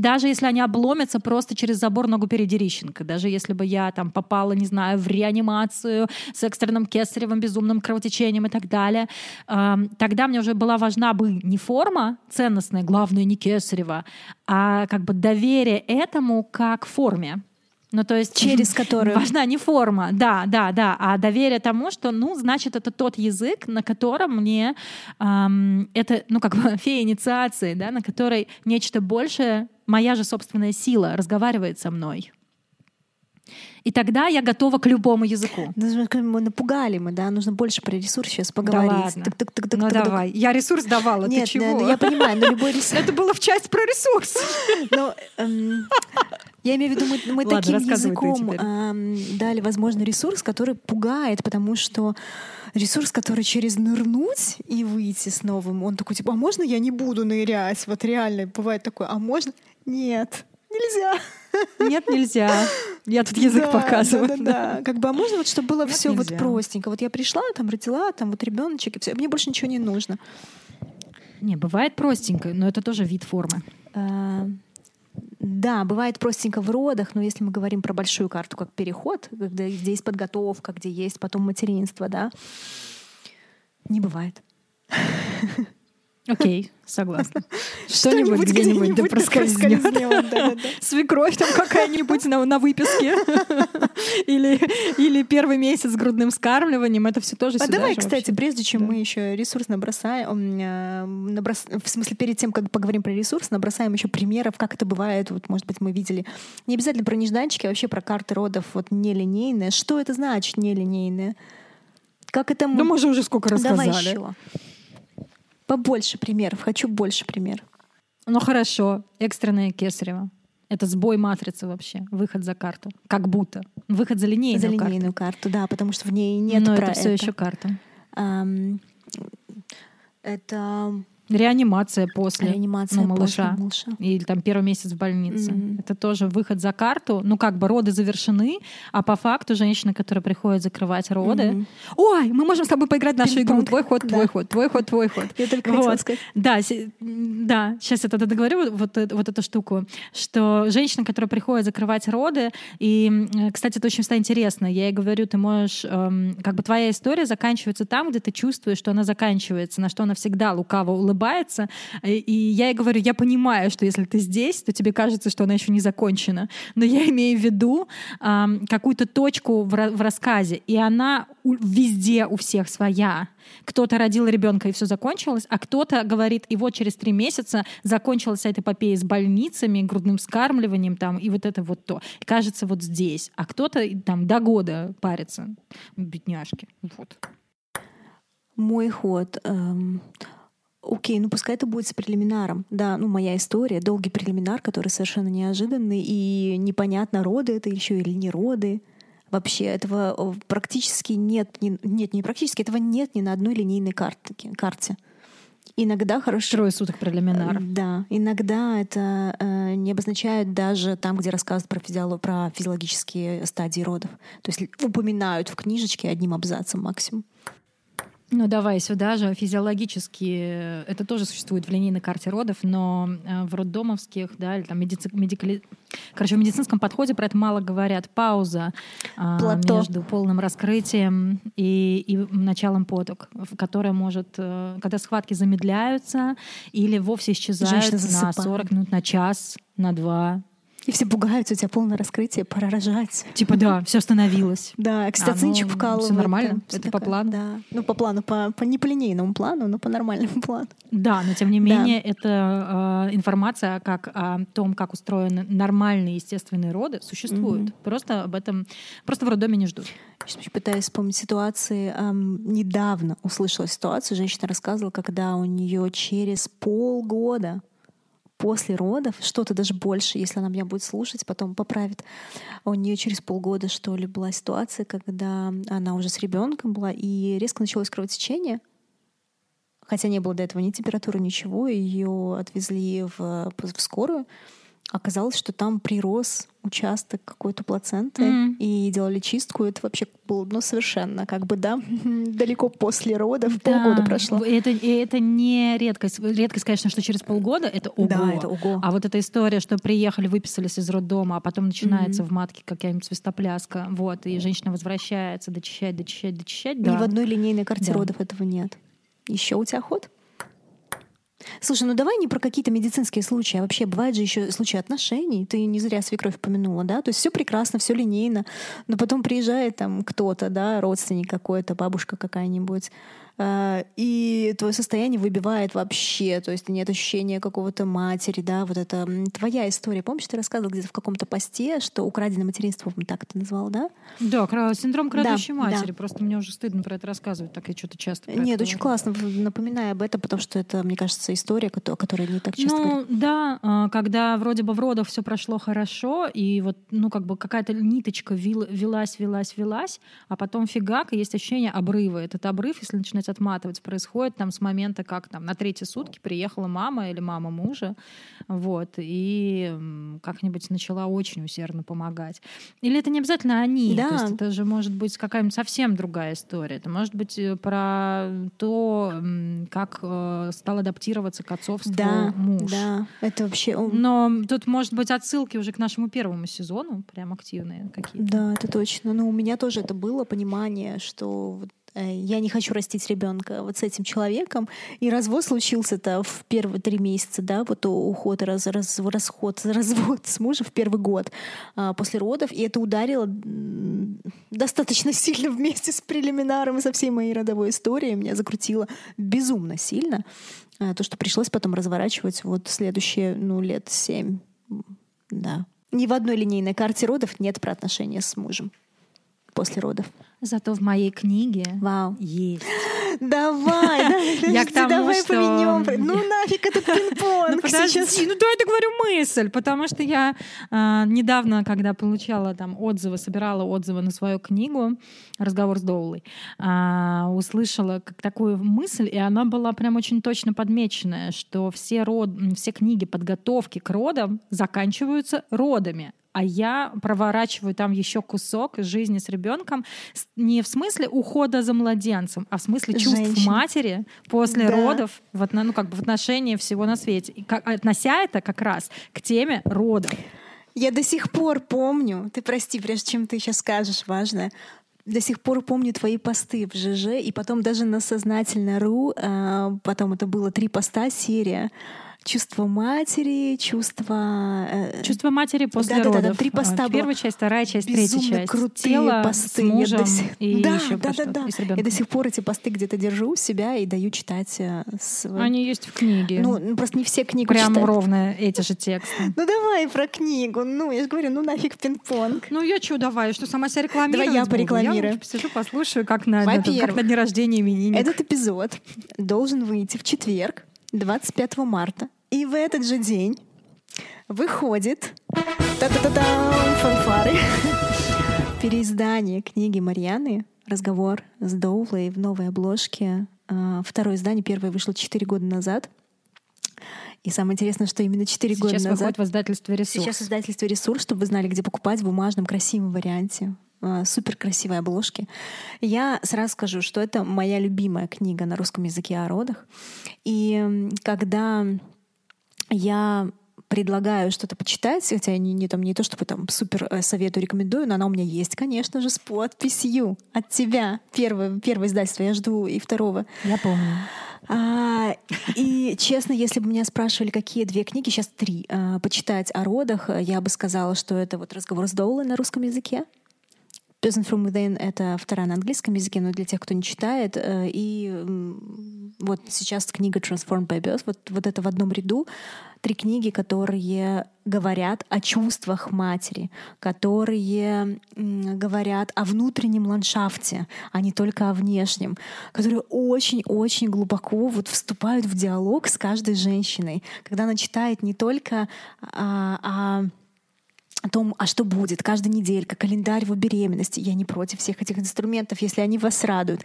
даже если они обломятся просто через забор ногу передерищенко, даже если бы я там попала, не знаю, в реанимацию с экстренным кесаревым безумным кровотечением и так далее, тогда мне уже была важна бы не форма ценностная, главное не кесарева, а как бы доверие этому как форме. Ну, то есть через которую. важна не форма, да, да, да, а доверие тому, что, ну, значит, это тот язык, на котором мне эм, это, ну, как бы фея инициации, да, на которой нечто большее моя же собственная сила разговаривает со мной. И тогда я готова к любому языку. Мы напугали мы, да, нужно больше про ресурс сейчас поговорить. Да ладно. Ну давай. Я ресурс давала, Нет, ты чего? Да, я понимаю, но любой ресурс... Это было в часть про ресурс. Но, эм, я имею в виду, мы, мы Ладно, таким языком эм, дали, возможно, ресурс, который пугает, потому что ресурс, который через нырнуть и выйти с новым, он такой, типа, а можно я не буду нырять? Вот реально бывает такое, а можно? Нет, нельзя. Нет, нельзя. Я тут язык да, показываю. Да, да, да, да. Как бы, а можно вот, чтобы было все вот простенько. Вот я пришла, там родила, там вот ребеночек, и все. Мне больше ничего не нужно. Не, бывает простенько, но это тоже вид формы. А, да, бывает простенько в родах, но если мы говорим про большую карту как переход, когда, где есть подготовка, где есть потом материнство, да, не бывает. Окей, согласна. Что-нибудь где-нибудь да проскользнет. Свекровь там какая-нибудь на, выписке. или, первый месяц с грудным скармливанием. Это все тоже А давай, кстати, прежде чем мы еще ресурс набросаем, э, в смысле, перед тем, как поговорим про ресурс, набросаем еще примеров, как это бывает. Вот, может быть, мы видели не обязательно про нежданчики, а вообще про карты родов вот нелинейные. Что это значит нелинейные? Как это мы... Да мы же уже сколько рассказали. Давай еще. Побольше примеров. Хочу больше примеров. Ну хорошо. Экстренное кесарево. Это сбой матрицы вообще, выход за карту. Как будто. Выход за линейную карту. За линейную карту, карту да, потому что в ней нет Но про это все еще карта. Um, это Реанимация после Реанимация ну, малыша. После малыша. Или там первый месяц в больнице. Mm-hmm. Это тоже выход за карту. Ну, как бы роды завершены, а по факту женщина, которая приходит закрывать роды. Mm-hmm. Ой, мы можем с тобой поиграть в нашу Пинг-понг. игру. Твой ход, да. твой ход, твой ход, твой ход. Я только вот. хотела сказать. Да, да, сейчас я тогда договорю вот, вот, вот эту штуку, что женщина, которая приходит закрывать роды, и, кстати, это очень всегда интересно. Я ей говорю, ты можешь, эм, как бы твоя история заканчивается там, где ты чувствуешь, что она заканчивается, на что она всегда лукаво улыбается, Э, и я ей говорю, я понимаю, что если ты здесь, то тебе кажется, что она еще не закончена. Но я имею в виду эм, какую-то точку в, в рассказе, и она у, везде у всех своя. Кто-то родил ребенка и все закончилось, а кто-то говорит, и вот через три месяца закончилась эта эпопея с больницами, грудным скармливанием там, и вот это вот то. И кажется, вот здесь. А кто-то там до года парится. Бедняжки. Вот. Мой ход. Эм, Окей, ну пускай это будет с прелиминаром. Да, ну моя история, долгий прелиминар, который совершенно неожиданный, и непонятно, роды это еще или не роды. Вообще этого практически нет, не, нет, не практически, этого нет ни на одной линейной карте. карте. Иногда хорошо. Трое суток прелиминар. Да, иногда это э, не обозначает даже там, где рассказывают про, физиоло, про физиологические стадии родов. То есть упоминают в книжечке одним абзацем максимум. Ну, давай сюда же. Физиологически э, это тоже существует в линейной карте родов, но э, в роддомовских, да, или там медици... медикали... Короче, в медицинском подходе про это мало говорят. Пауза а, Плато. между полным раскрытием и, и началом поток, которая может, э, когда схватки замедляются или вовсе исчезают на 40 минут, на час, на два, И все пугаются, у тебя полное раскрытие, пора рожать. Типа, да, все остановилось. Да, А, окситоцинчик ну, вкалывают. всё нормально, там, это по плану. Да, ну по плану, по, по не по линейному плану, но по нормальному плану. Да, но тем не Да. менее, это э, информация как о том, как устроены нормальные естественные роды, существует. Просто об этом, просто в роддоме не ждут. Сейчас пытаюсь вспомнить ситуации. Недавно услышала ситуацию, женщина рассказывала, когда у нее через полгода после родов, что-то даже больше, если она меня будет слушать, потом поправит. У нее через полгода, что ли, была ситуация, когда она уже с ребенком была, и резко началось кровотечение. Хотя не было до этого ни температуры, ничего. Ее отвезли в, в скорую. Оказалось, что там прирос участок какой-то плаценты, Мгм. и делали чистку. Это вообще было, ну, совершенно, как бы, да, далеко после родов, полгода прошло. Это, и это не редкость. Редкость, конечно, что через полгода это ого. Да, это ого. А вот эта история, что приехали, выписались из роддома, а потом начинается в матке какая-нибудь свистопляска, вот, и женщина возвращается, дочищать, дочищать, дочищать. Ни Да. в одной линейной карте Да. родов этого нет. Еще у тебя ход? Слушай, ну давай не про какие-то медицинские случаи, а вообще бывают же еще случаи отношений. Ты не зря свекровь упомянула, да? То есть все прекрасно, все линейно, но потом приезжает там кто-то, да, родственник какой-то, бабушка какая-нибудь, и твое состояние выбивает вообще, то есть нет ощущения какого-то матери, да, вот это твоя история. Помнишь, ты рассказывал где-то в каком-то посте, что украденное материнство, так это назвал, да? Да, синдром крадущей Да, матери. да. Просто мне уже стыдно про это рассказывать, так я что-то часто Нет, очень говорю. классно. Напоминай об этом, потому что это, мне кажется, история, кото- о которой не так часто ну, говорят. да, а, когда вроде бы в родах все прошло хорошо, и вот, ну, как бы какая-то ниточка вил- велась, велась, велась, а потом фигак, и есть ощущение обрыва. Этот обрыв, если начинать отматывать, происходит там с момента, как там на третьи сутки приехала мама или мама мужа, вот, и как-нибудь начала очень усердно помогать. Или это не обязательно они, Да. то есть это же может быть какая-нибудь совсем другая история. Это может быть э, про то, как э, стал адаптироваться к отцовству Да, муж. да, это вообще... Но тут может быть отсылки уже к нашему первому сезону, прям активные какие-то. Да, это точно. Но у меня тоже это было понимание, что вот, я не хочу растить ребенка вот с этим человеком. И развод случился-то в первые три месяца, да, вот уход, раз, раз- расход, развод с мужем в первый год а, после родов. И это ударило достаточно сильно вместе с прелиминаром и со всей моей родовой историей. Меня закрутило безумно сильно. А, То, что пришлось потом разворачивать вот следующие, ну, лет семь. Да. Ни в одной линейной карте родов нет про отношения с мужем после родов. Зато в моей книге Вау. есть. Давай, да, Я к тому, давай что- поменем. Ну нафиг этот пинг-понг Ну подожди, сейчас. ну давай договорю мысль, потому что я а, недавно, когда получала там отзывы, собирала отзывы на свою книгу «Разговор с Доулой», а, услышала как такую мысль, и она была прям очень точно подмеченная, что все, род, все книги подготовки к родам заканчиваются родами. А я проворачиваю там еще кусок жизни с ребенком не в смысле ухода за младенцем, а в смысле чувств Женщин. матери после Да. родов, в, отно- ну, как бы в отношении всего на свете. И как- относя это как раз к теме родов. Я до сих пор помню, ты прости, прежде чем ты сейчас скажешь важное, до сих пор помню твои посты в ЖЖ, и потом даже на сознательно.ру, а, потом это было три поста, серия чувство матери, чувство... э, Чувство матери после Да-да-да, родов. три поста А, было. Первая часть, вторая часть, безумно третья часть. крутые Тело посты. с Я до мужем сих- и да, еще да, да, да. и с Я до сих пор эти посты где-то держу у себя и даю читать э, с... Они есть в книге. Ну, ну, просто не все книгу Прям читают. ровно эти же тексты. Ну давай про книгу. Ну, я же говорю, ну нафиг пинг-понг. Ну я что, давай, что сама себя рекламировать Давай я порекламирую. Я посижу, послушаю, как на, как на дне рождения именинника. Этот эпизод должен выйти в четверг, 25 марта. И в этот же день выходит фанфары. Переиздание книги Марьяны «Разговор с Доулой» в новой обложке. А, Второе издание, первое вышло 4 года назад. И самое интересное, что именно 4 года Сейчас назад... выходит в издательстве «Ресурс». Сейчас издательство «Ресурс», чтобы вы знали, где покупать в бумажном красивом варианте. А, Супер красивой обложки. Я сразу скажу, что это моя любимая книга на русском языке о родах. И когда я предлагаю что-то почитать, хотя не, не, там, не то, чтобы там супер э, советую, рекомендую, но она у меня есть, конечно же, с подписью от тебя. Первое, первое издательство, я жду и второго. Я помню. А, и честно, если бы меня спрашивали, какие две книги, сейчас три, а, почитать о родах, я бы сказала, что это вот разговор с Доулой на русском языке. Peasant from Within — это вторая на английском языке, но для тех, кто не читает. Э, и вот сейчас книга Transformed by Birth, вот, вот это в одном ряду три книги, которые говорят о чувствах матери, которые говорят о внутреннем ландшафте, а не только о внешнем, которые очень-очень глубоко вот вступают в диалог с каждой женщиной, когда она читает не только а, о о том, а что будет, каждая неделька, календарь его беременности. Я не против всех этих инструментов, если они вас радуют.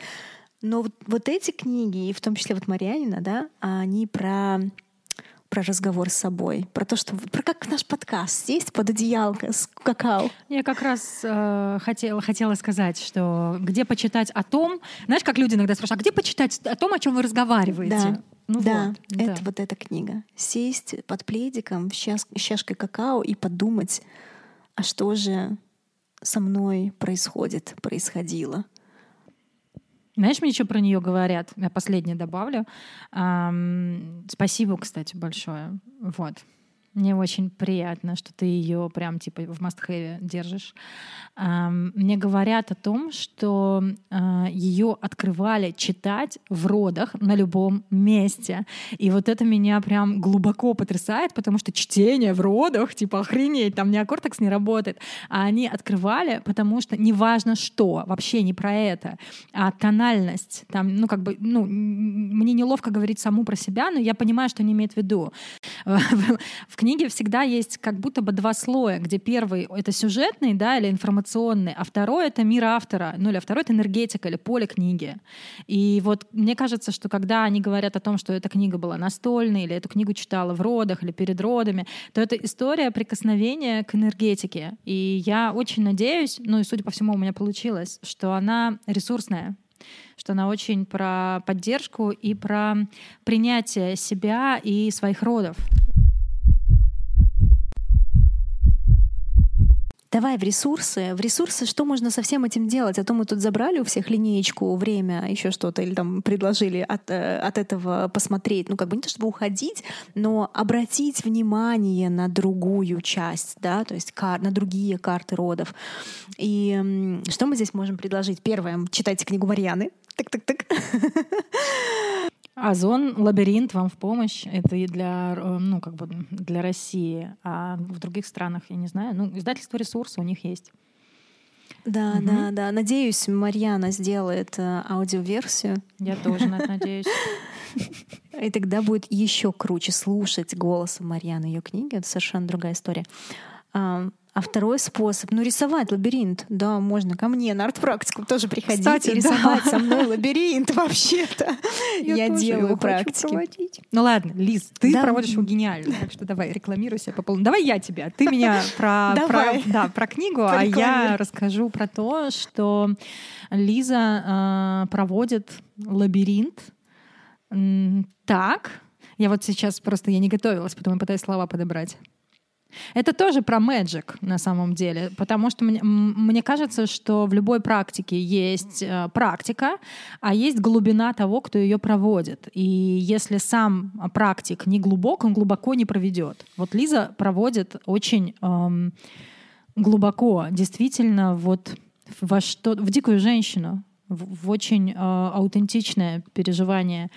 Но вот, вот эти книги, и в том числе вот Марьянина, да, они про про разговор с собой, про то, что про как наш подкаст есть под одеялко с какао. Я как раз э, хотела хотела сказать, что где почитать о том, знаешь, как люди иногда спрашивают, а где почитать о том, о чем вы разговариваете? Да. Ну да, вот, это да. вот эта книга. Сесть под пледиком с чашкой какао и подумать, а что же со мной происходит, происходило. Знаешь, мне еще про нее говорят? Я последнее добавлю. Эм, спасибо, кстати, большое. Вот. Мне очень приятно, что ты ее прям типа в must держишь. Мне говорят о том, что а, ее открывали читать в родах на любом месте. И вот это меня прям глубоко потрясает, потому что чтение в родах, типа охренеть, там неокортекс не работает. А они открывали, потому что неважно что, вообще не про это, а тональность. Там, ну как бы, ну, мне неловко говорить саму про себя, но я понимаю, что они имеют в виду. В книге всегда есть как будто бы два слоя, где первый — это сюжетный, да, или информационный, а второй — это мир автора, ну или а второй — это энергетика или поле книги. И вот мне кажется, что когда они говорят о том, что эта книга была настольной, или эту книгу читала в родах или перед родами, то это история прикосновения к энергетике. И я очень надеюсь, ну и судя по всему у меня получилось, что она ресурсная, что она очень про поддержку и про принятие себя и своих родов. Давай в ресурсы. В ресурсы что можно со всем этим делать? А то мы тут забрали у всех линеечку, время, еще что-то, или там предложили от, э, от этого посмотреть. Ну, как бы не то чтобы уходить, но обратить внимание на другую часть, да, то есть кар на другие карты родов. И что мы здесь можем предложить? Первое, читайте книгу Марьяны. Так-так-так. Озон, лабиринт вам в помощь. Это и для, э, ну, как бы для России. А в других странах, я не знаю. Ну, издательство ресурса у них есть. Да, угу. да, да. Надеюсь, Марьяна сделает э, аудиоверсию. Я тоже надеюсь. И тогда будет еще круче слушать голосом Марьяны ее книги. Это совершенно другая история. А второй способ, ну, рисовать лабиринт. Да, можно ко мне на арт-практику тоже приходить Кстати, и рисовать да. со мной лабиринт вообще-то. Я, Я делаю практики. Ну ладно, Лиз, ты да. проводишь его гениально, так что давай, рекламируйся по полному. Давай я тебя. Ты меня про, про, да, про книгу, а я расскажу про то, что Лиза э, проводит лабиринт так. Я вот сейчас просто я не готовилась, потом я пытаюсь слова подобрать. Это тоже про magic на самом деле, потому что мне, мне кажется, что в любой практике есть э, практика, а есть глубина того, кто ее проводит. И если сам практик не глубок, он глубоко не проведет. Вот Лиза проводит очень эм, глубоко, действительно, вот во что, в дикую женщину, в, в очень э, аутентичное переживание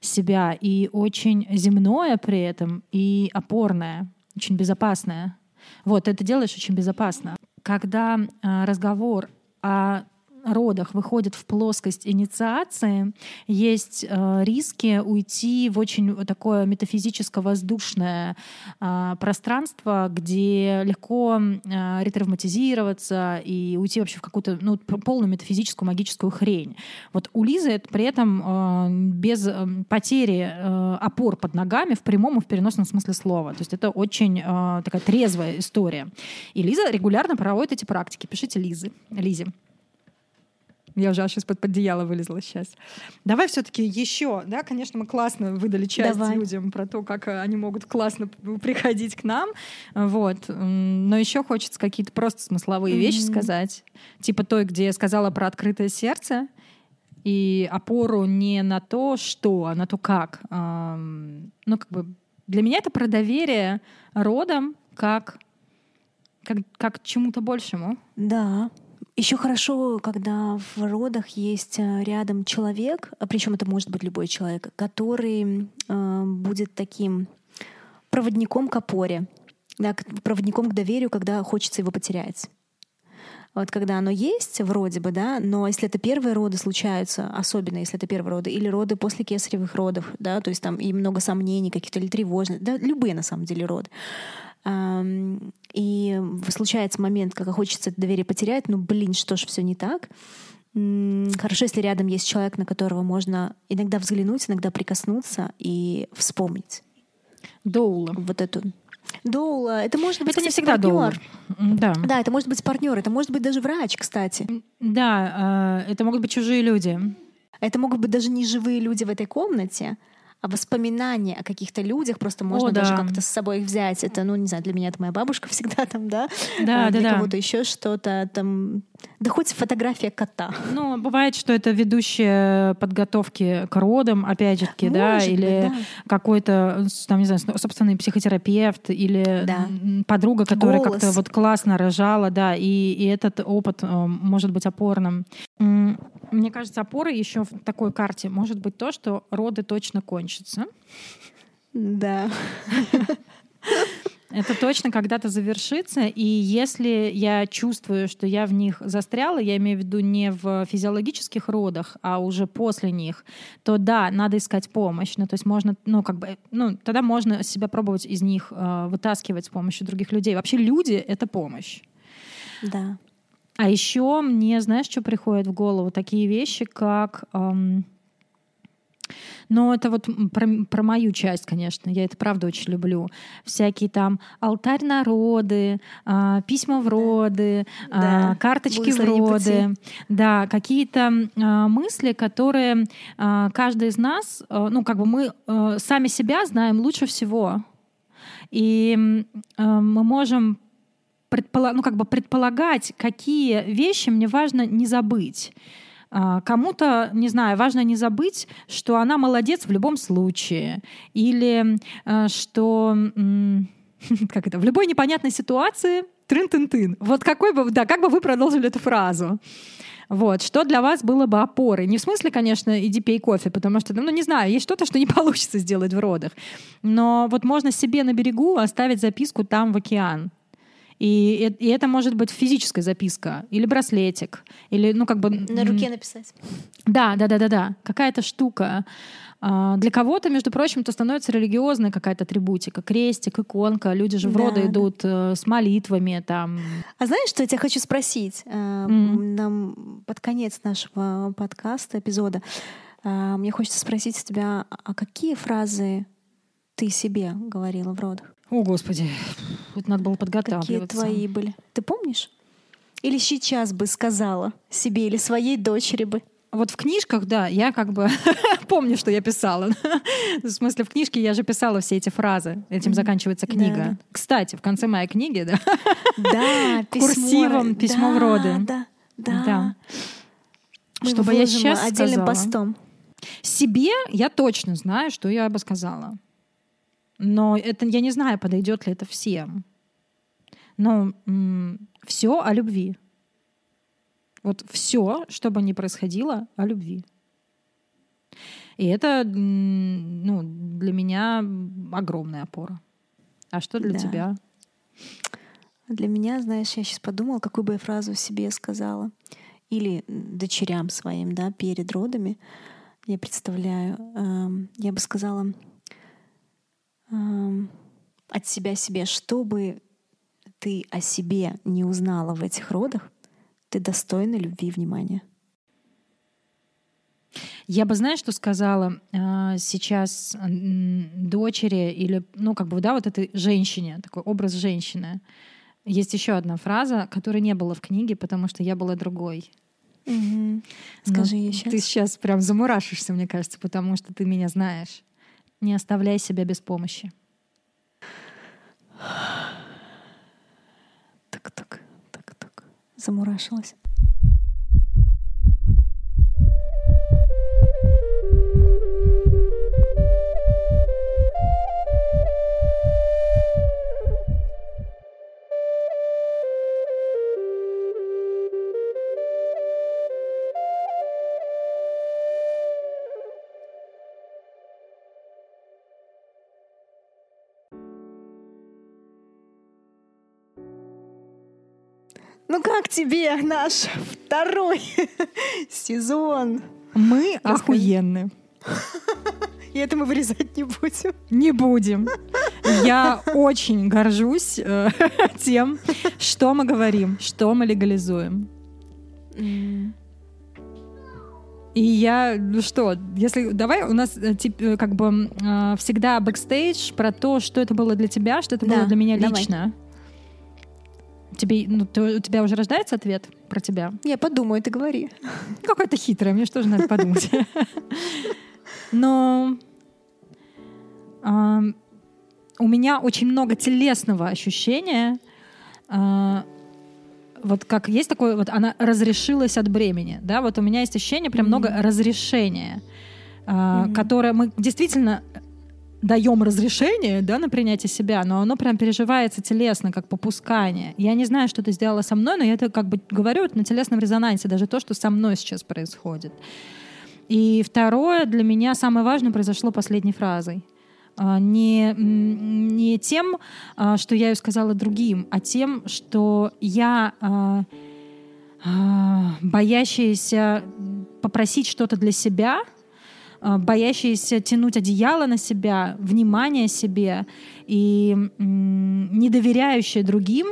себя и очень земное при этом и опорное очень безопасная. Вот, это делаешь очень безопасно. Когда э, разговор о родах выходит в плоскость инициации, есть э, риски уйти в очень такое метафизическо-воздушное э, пространство, где легко э, ретравматизироваться и уйти вообще в какую-то ну, полную метафизическую магическую хрень. Вот у Лизы это при этом э, без э, потери э, опор под ногами в прямом и в переносном смысле слова. То есть это очень э, такая трезвая история. И Лиза регулярно проводит эти практики. Пишите Лизы, Лизе. Я уже сейчас под одеяло вылезла сейчас. Давай все-таки еще, да, конечно, мы классно выдали часть Давай. людям про то, как э, они могут классно приходить к нам, вот. Но еще хочется какие-то просто смысловые mm-hmm. вещи сказать, типа той, где я сказала про открытое сердце, и опору не на то, что, а на то, как. Ну, как бы для меня это про доверие родам как, как, как чему-то большему. Да. Еще хорошо, когда в родах есть э, рядом человек, а причем это может быть любой человек, который э, будет таким проводником к опоре, да, проводником к доверию, когда хочется его потерять. Вот когда оно есть вроде бы, да, но если это первые роды случаются, особенно если это первые роды, или роды после кесаревых родов, да, то есть там и много сомнений каких-то, или тревожных, да, любые на самом деле роды. И случается момент, когда хочется это доверие потерять, ну, блин, что ж все не так. Хорошо, если рядом есть человек, на которого можно иногда взглянуть, иногда прикоснуться и вспомнить. Доула. Вот эту Доула. Это может быть, это кстати, не всегда партнер. Да. да, это может быть партнер, это может быть даже врач, кстати. Да, э, это могут быть чужие люди. Это могут быть даже не живые люди в этой комнате, а воспоминания о каких-то людях просто можно о, даже да. как-то с собой их взять. Это, ну, не знаю, для меня это моя бабушка всегда там, да? Да, а да, для да. кого-то еще что-то там. Да хоть фотография кота. Ну, бывает, что это ведущая подготовки к родам, опять же таки, да, Может или быть, да. какой-то, там, не знаю, собственный психотерапевт или Да. подруга, которая как-то вот классно рожала, да, и, и этот опыт э, может быть опорным. Мне кажется, опорой еще в такой карте может быть то, что роды точно кончатся. Да. Это точно когда-то завершится, и если я чувствую, что я в них застряла, я имею в виду не в физиологических родах, а уже после них, то да, надо искать помощь. Ну, то есть можно, ну, как бы, ну, тогда можно себя пробовать из них э, вытаскивать с помощью других людей. Вообще люди — это помощь. Да. А еще мне, знаешь, что приходит в голову? Такие вещи, как... эм, но это вот про, про мою часть, конечно. Я это правда очень люблю. Всякие там алтарь народы, а, письма в роды, а, Да. карточки в роды. пути. Да, какие-то а, мысли, которые а, каждый из нас, а, ну, как бы мы а, сами себя знаем лучше всего. И а, мы можем предпола- ну, как бы предполагать, какие вещи мне важно не забыть. А, Кому-то, не знаю, важно не забыть, что она молодец в любом случае. Или а, что как это, в любой непонятной ситуации трын-тын-тын. Вот какой бы, да, как бы вы продолжили эту фразу? Вот, что для вас было бы опорой? Не в смысле, конечно, иди пей кофе, потому что, ну, не знаю, есть что-то, что не получится сделать в родах. Но вот можно себе на берегу оставить записку там в океан. И, э- и это может быть физическая записка, или браслетик, или, ну, как бы... На руке написать. да, да, да, да, да. Какая-то штука. А, Для кого-то, между прочим, это становится религиозная какая-то атрибутика. Крестик, иконка. Люди же в Да, роды идут э, с молитвами. Там. А знаешь, что я тебя хочу спросить? Мгм. Нам под конец нашего подкаста, эпизода, мне хочется спросить у тебя, а какие фразы ты себе говорила в родах? О, Господи, это надо было Какие подготавливаться. твои были? Ты помнишь? Или сейчас бы сказала себе или своей дочери бы? Вот в книжках, да, я как бы помню, что я писала. В смысле, в книжке я же писала все эти фразы. Этим заканчивается Да, книга. да. Кстати, в конце моей книги, да, Да, письмо. Курсивом письмо в Да, роды. Да, да. Да. Мы Чтобы я сейчас отдельным сказала. постом. Себе я точно знаю, что я бы сказала. Но это я не знаю, подойдет ли это всем. Но все о любви. Вот все, что бы ни происходило, о любви. И это ну, для меня огромная опора. А что для Да. тебя? Для меня, знаешь, я сейчас подумала, какую бы я фразу себе сказала. Или дочерям своим, да, перед родами. Я представляю, эм, я бы сказала от себя себе, что бы ты о себе не узнала в этих родах, ты достойна любви и внимания. Я бы, знаешь, что сказала а, сейчас дочери или, ну, как бы, да, вот этой женщине, такой образ женщины. Есть еще одна фраза, которой не было в книге, потому что я была другой. Но Скажи ее сейчас. Ты сейчас прям замурашишься, мне кажется, потому что ты меня знаешь. Не оставляй себя без помощи. Так, так, так, так. Замурашилась. Тебе наш второй сезон? Мы охуенны. И это мы вырезать не будем. Не будем. Я очень горжусь э, тем, что мы говорим, что мы легализуем. И я, ну что, если давай у нас э, тип, э, как бы э, всегда бэкстейдж про то, что это было для тебя, что это Да, было для меня давай. лично. Тебе, ну, ты- у тебя уже рождается ответ про тебя? Я подумаю, ты говори. Какая-то хитрая, мне что же надо подумать. Но у меня очень много телесного ощущения. а, Вот как есть такое, вот она разрешилась от бремени, да, вот у меня есть ощущение прям много разрешения, а, которое мы действительно даем разрешение, да, на принятие себя, но оно прям переживается телесно, как попускание. Я не знаю, что ты сделала со мной, но я это как бы говорю на телесном резонансе, даже то, что со мной сейчас происходит. И второе, для меня самое важное произошло последней фразой. А, Не, не тем, а, что я ее сказала другим, а тем, что я а, боящаяся попросить что-то для себя, а, боящаяся тянуть одеяло на себя, внимание себе и не доверяющая другим,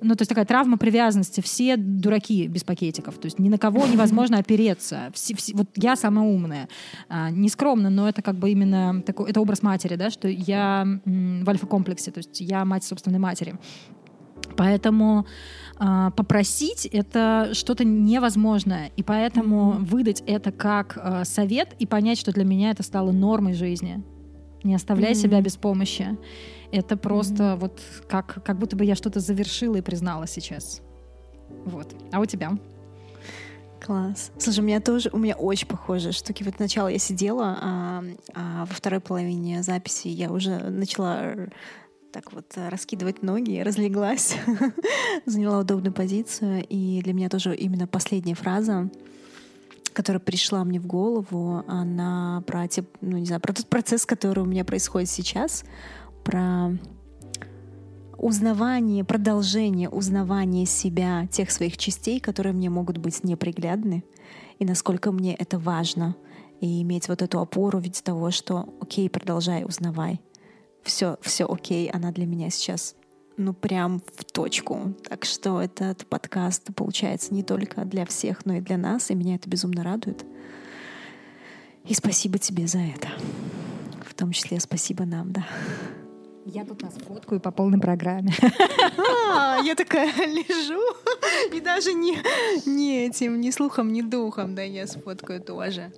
ну, то есть такая травма привязанности. Все дураки без пакетиков. То есть ни на кого невозможно опереться. Все- все- вот я самая умная. А, не скромно, но это как бы именно такой, это образ матери, да, что я м, в альфа-комплексе, то есть я мать собственной матери. Поэтому а, попросить это что-то невозможное, и поэтому выдать это как а, совет и понять, что для меня это стало нормой жизни. Не оставляй Мгм. себя без помощи. Это просто вот как, как будто бы я что-то завершила и признала сейчас. Вот. А у тебя? Класс. Слушай, у меня тоже, у меня очень похожие штуки. Вот сначала я сидела, а, а во второй половине записи я уже начала так вот э, раскидывать ноги, разлеглась, заняла удобную позицию. И для меня тоже именно последняя фраза, которая пришла мне в голову, она про, те, ну, не знаю, про тот процесс, который у меня происходит сейчас, про узнавание, продолжение узнавания себя, тех своих частей, которые мне могут быть неприглядны, и насколько мне это важно, и иметь вот эту опору в виде того, что окей, продолжай, узнавай. Все, все окей, она для меня сейчас ну прям в точку. Так что этот подкаст получается не только для всех, но и для нас, и меня это безумно радует. И спасибо тебе за это. В том числе спасибо нам, да. Я тут нас фоткаю по полной программе. А, я такая лежу и даже не, не этим, ни слухом, ни духом, да, я сфоткаю тоже.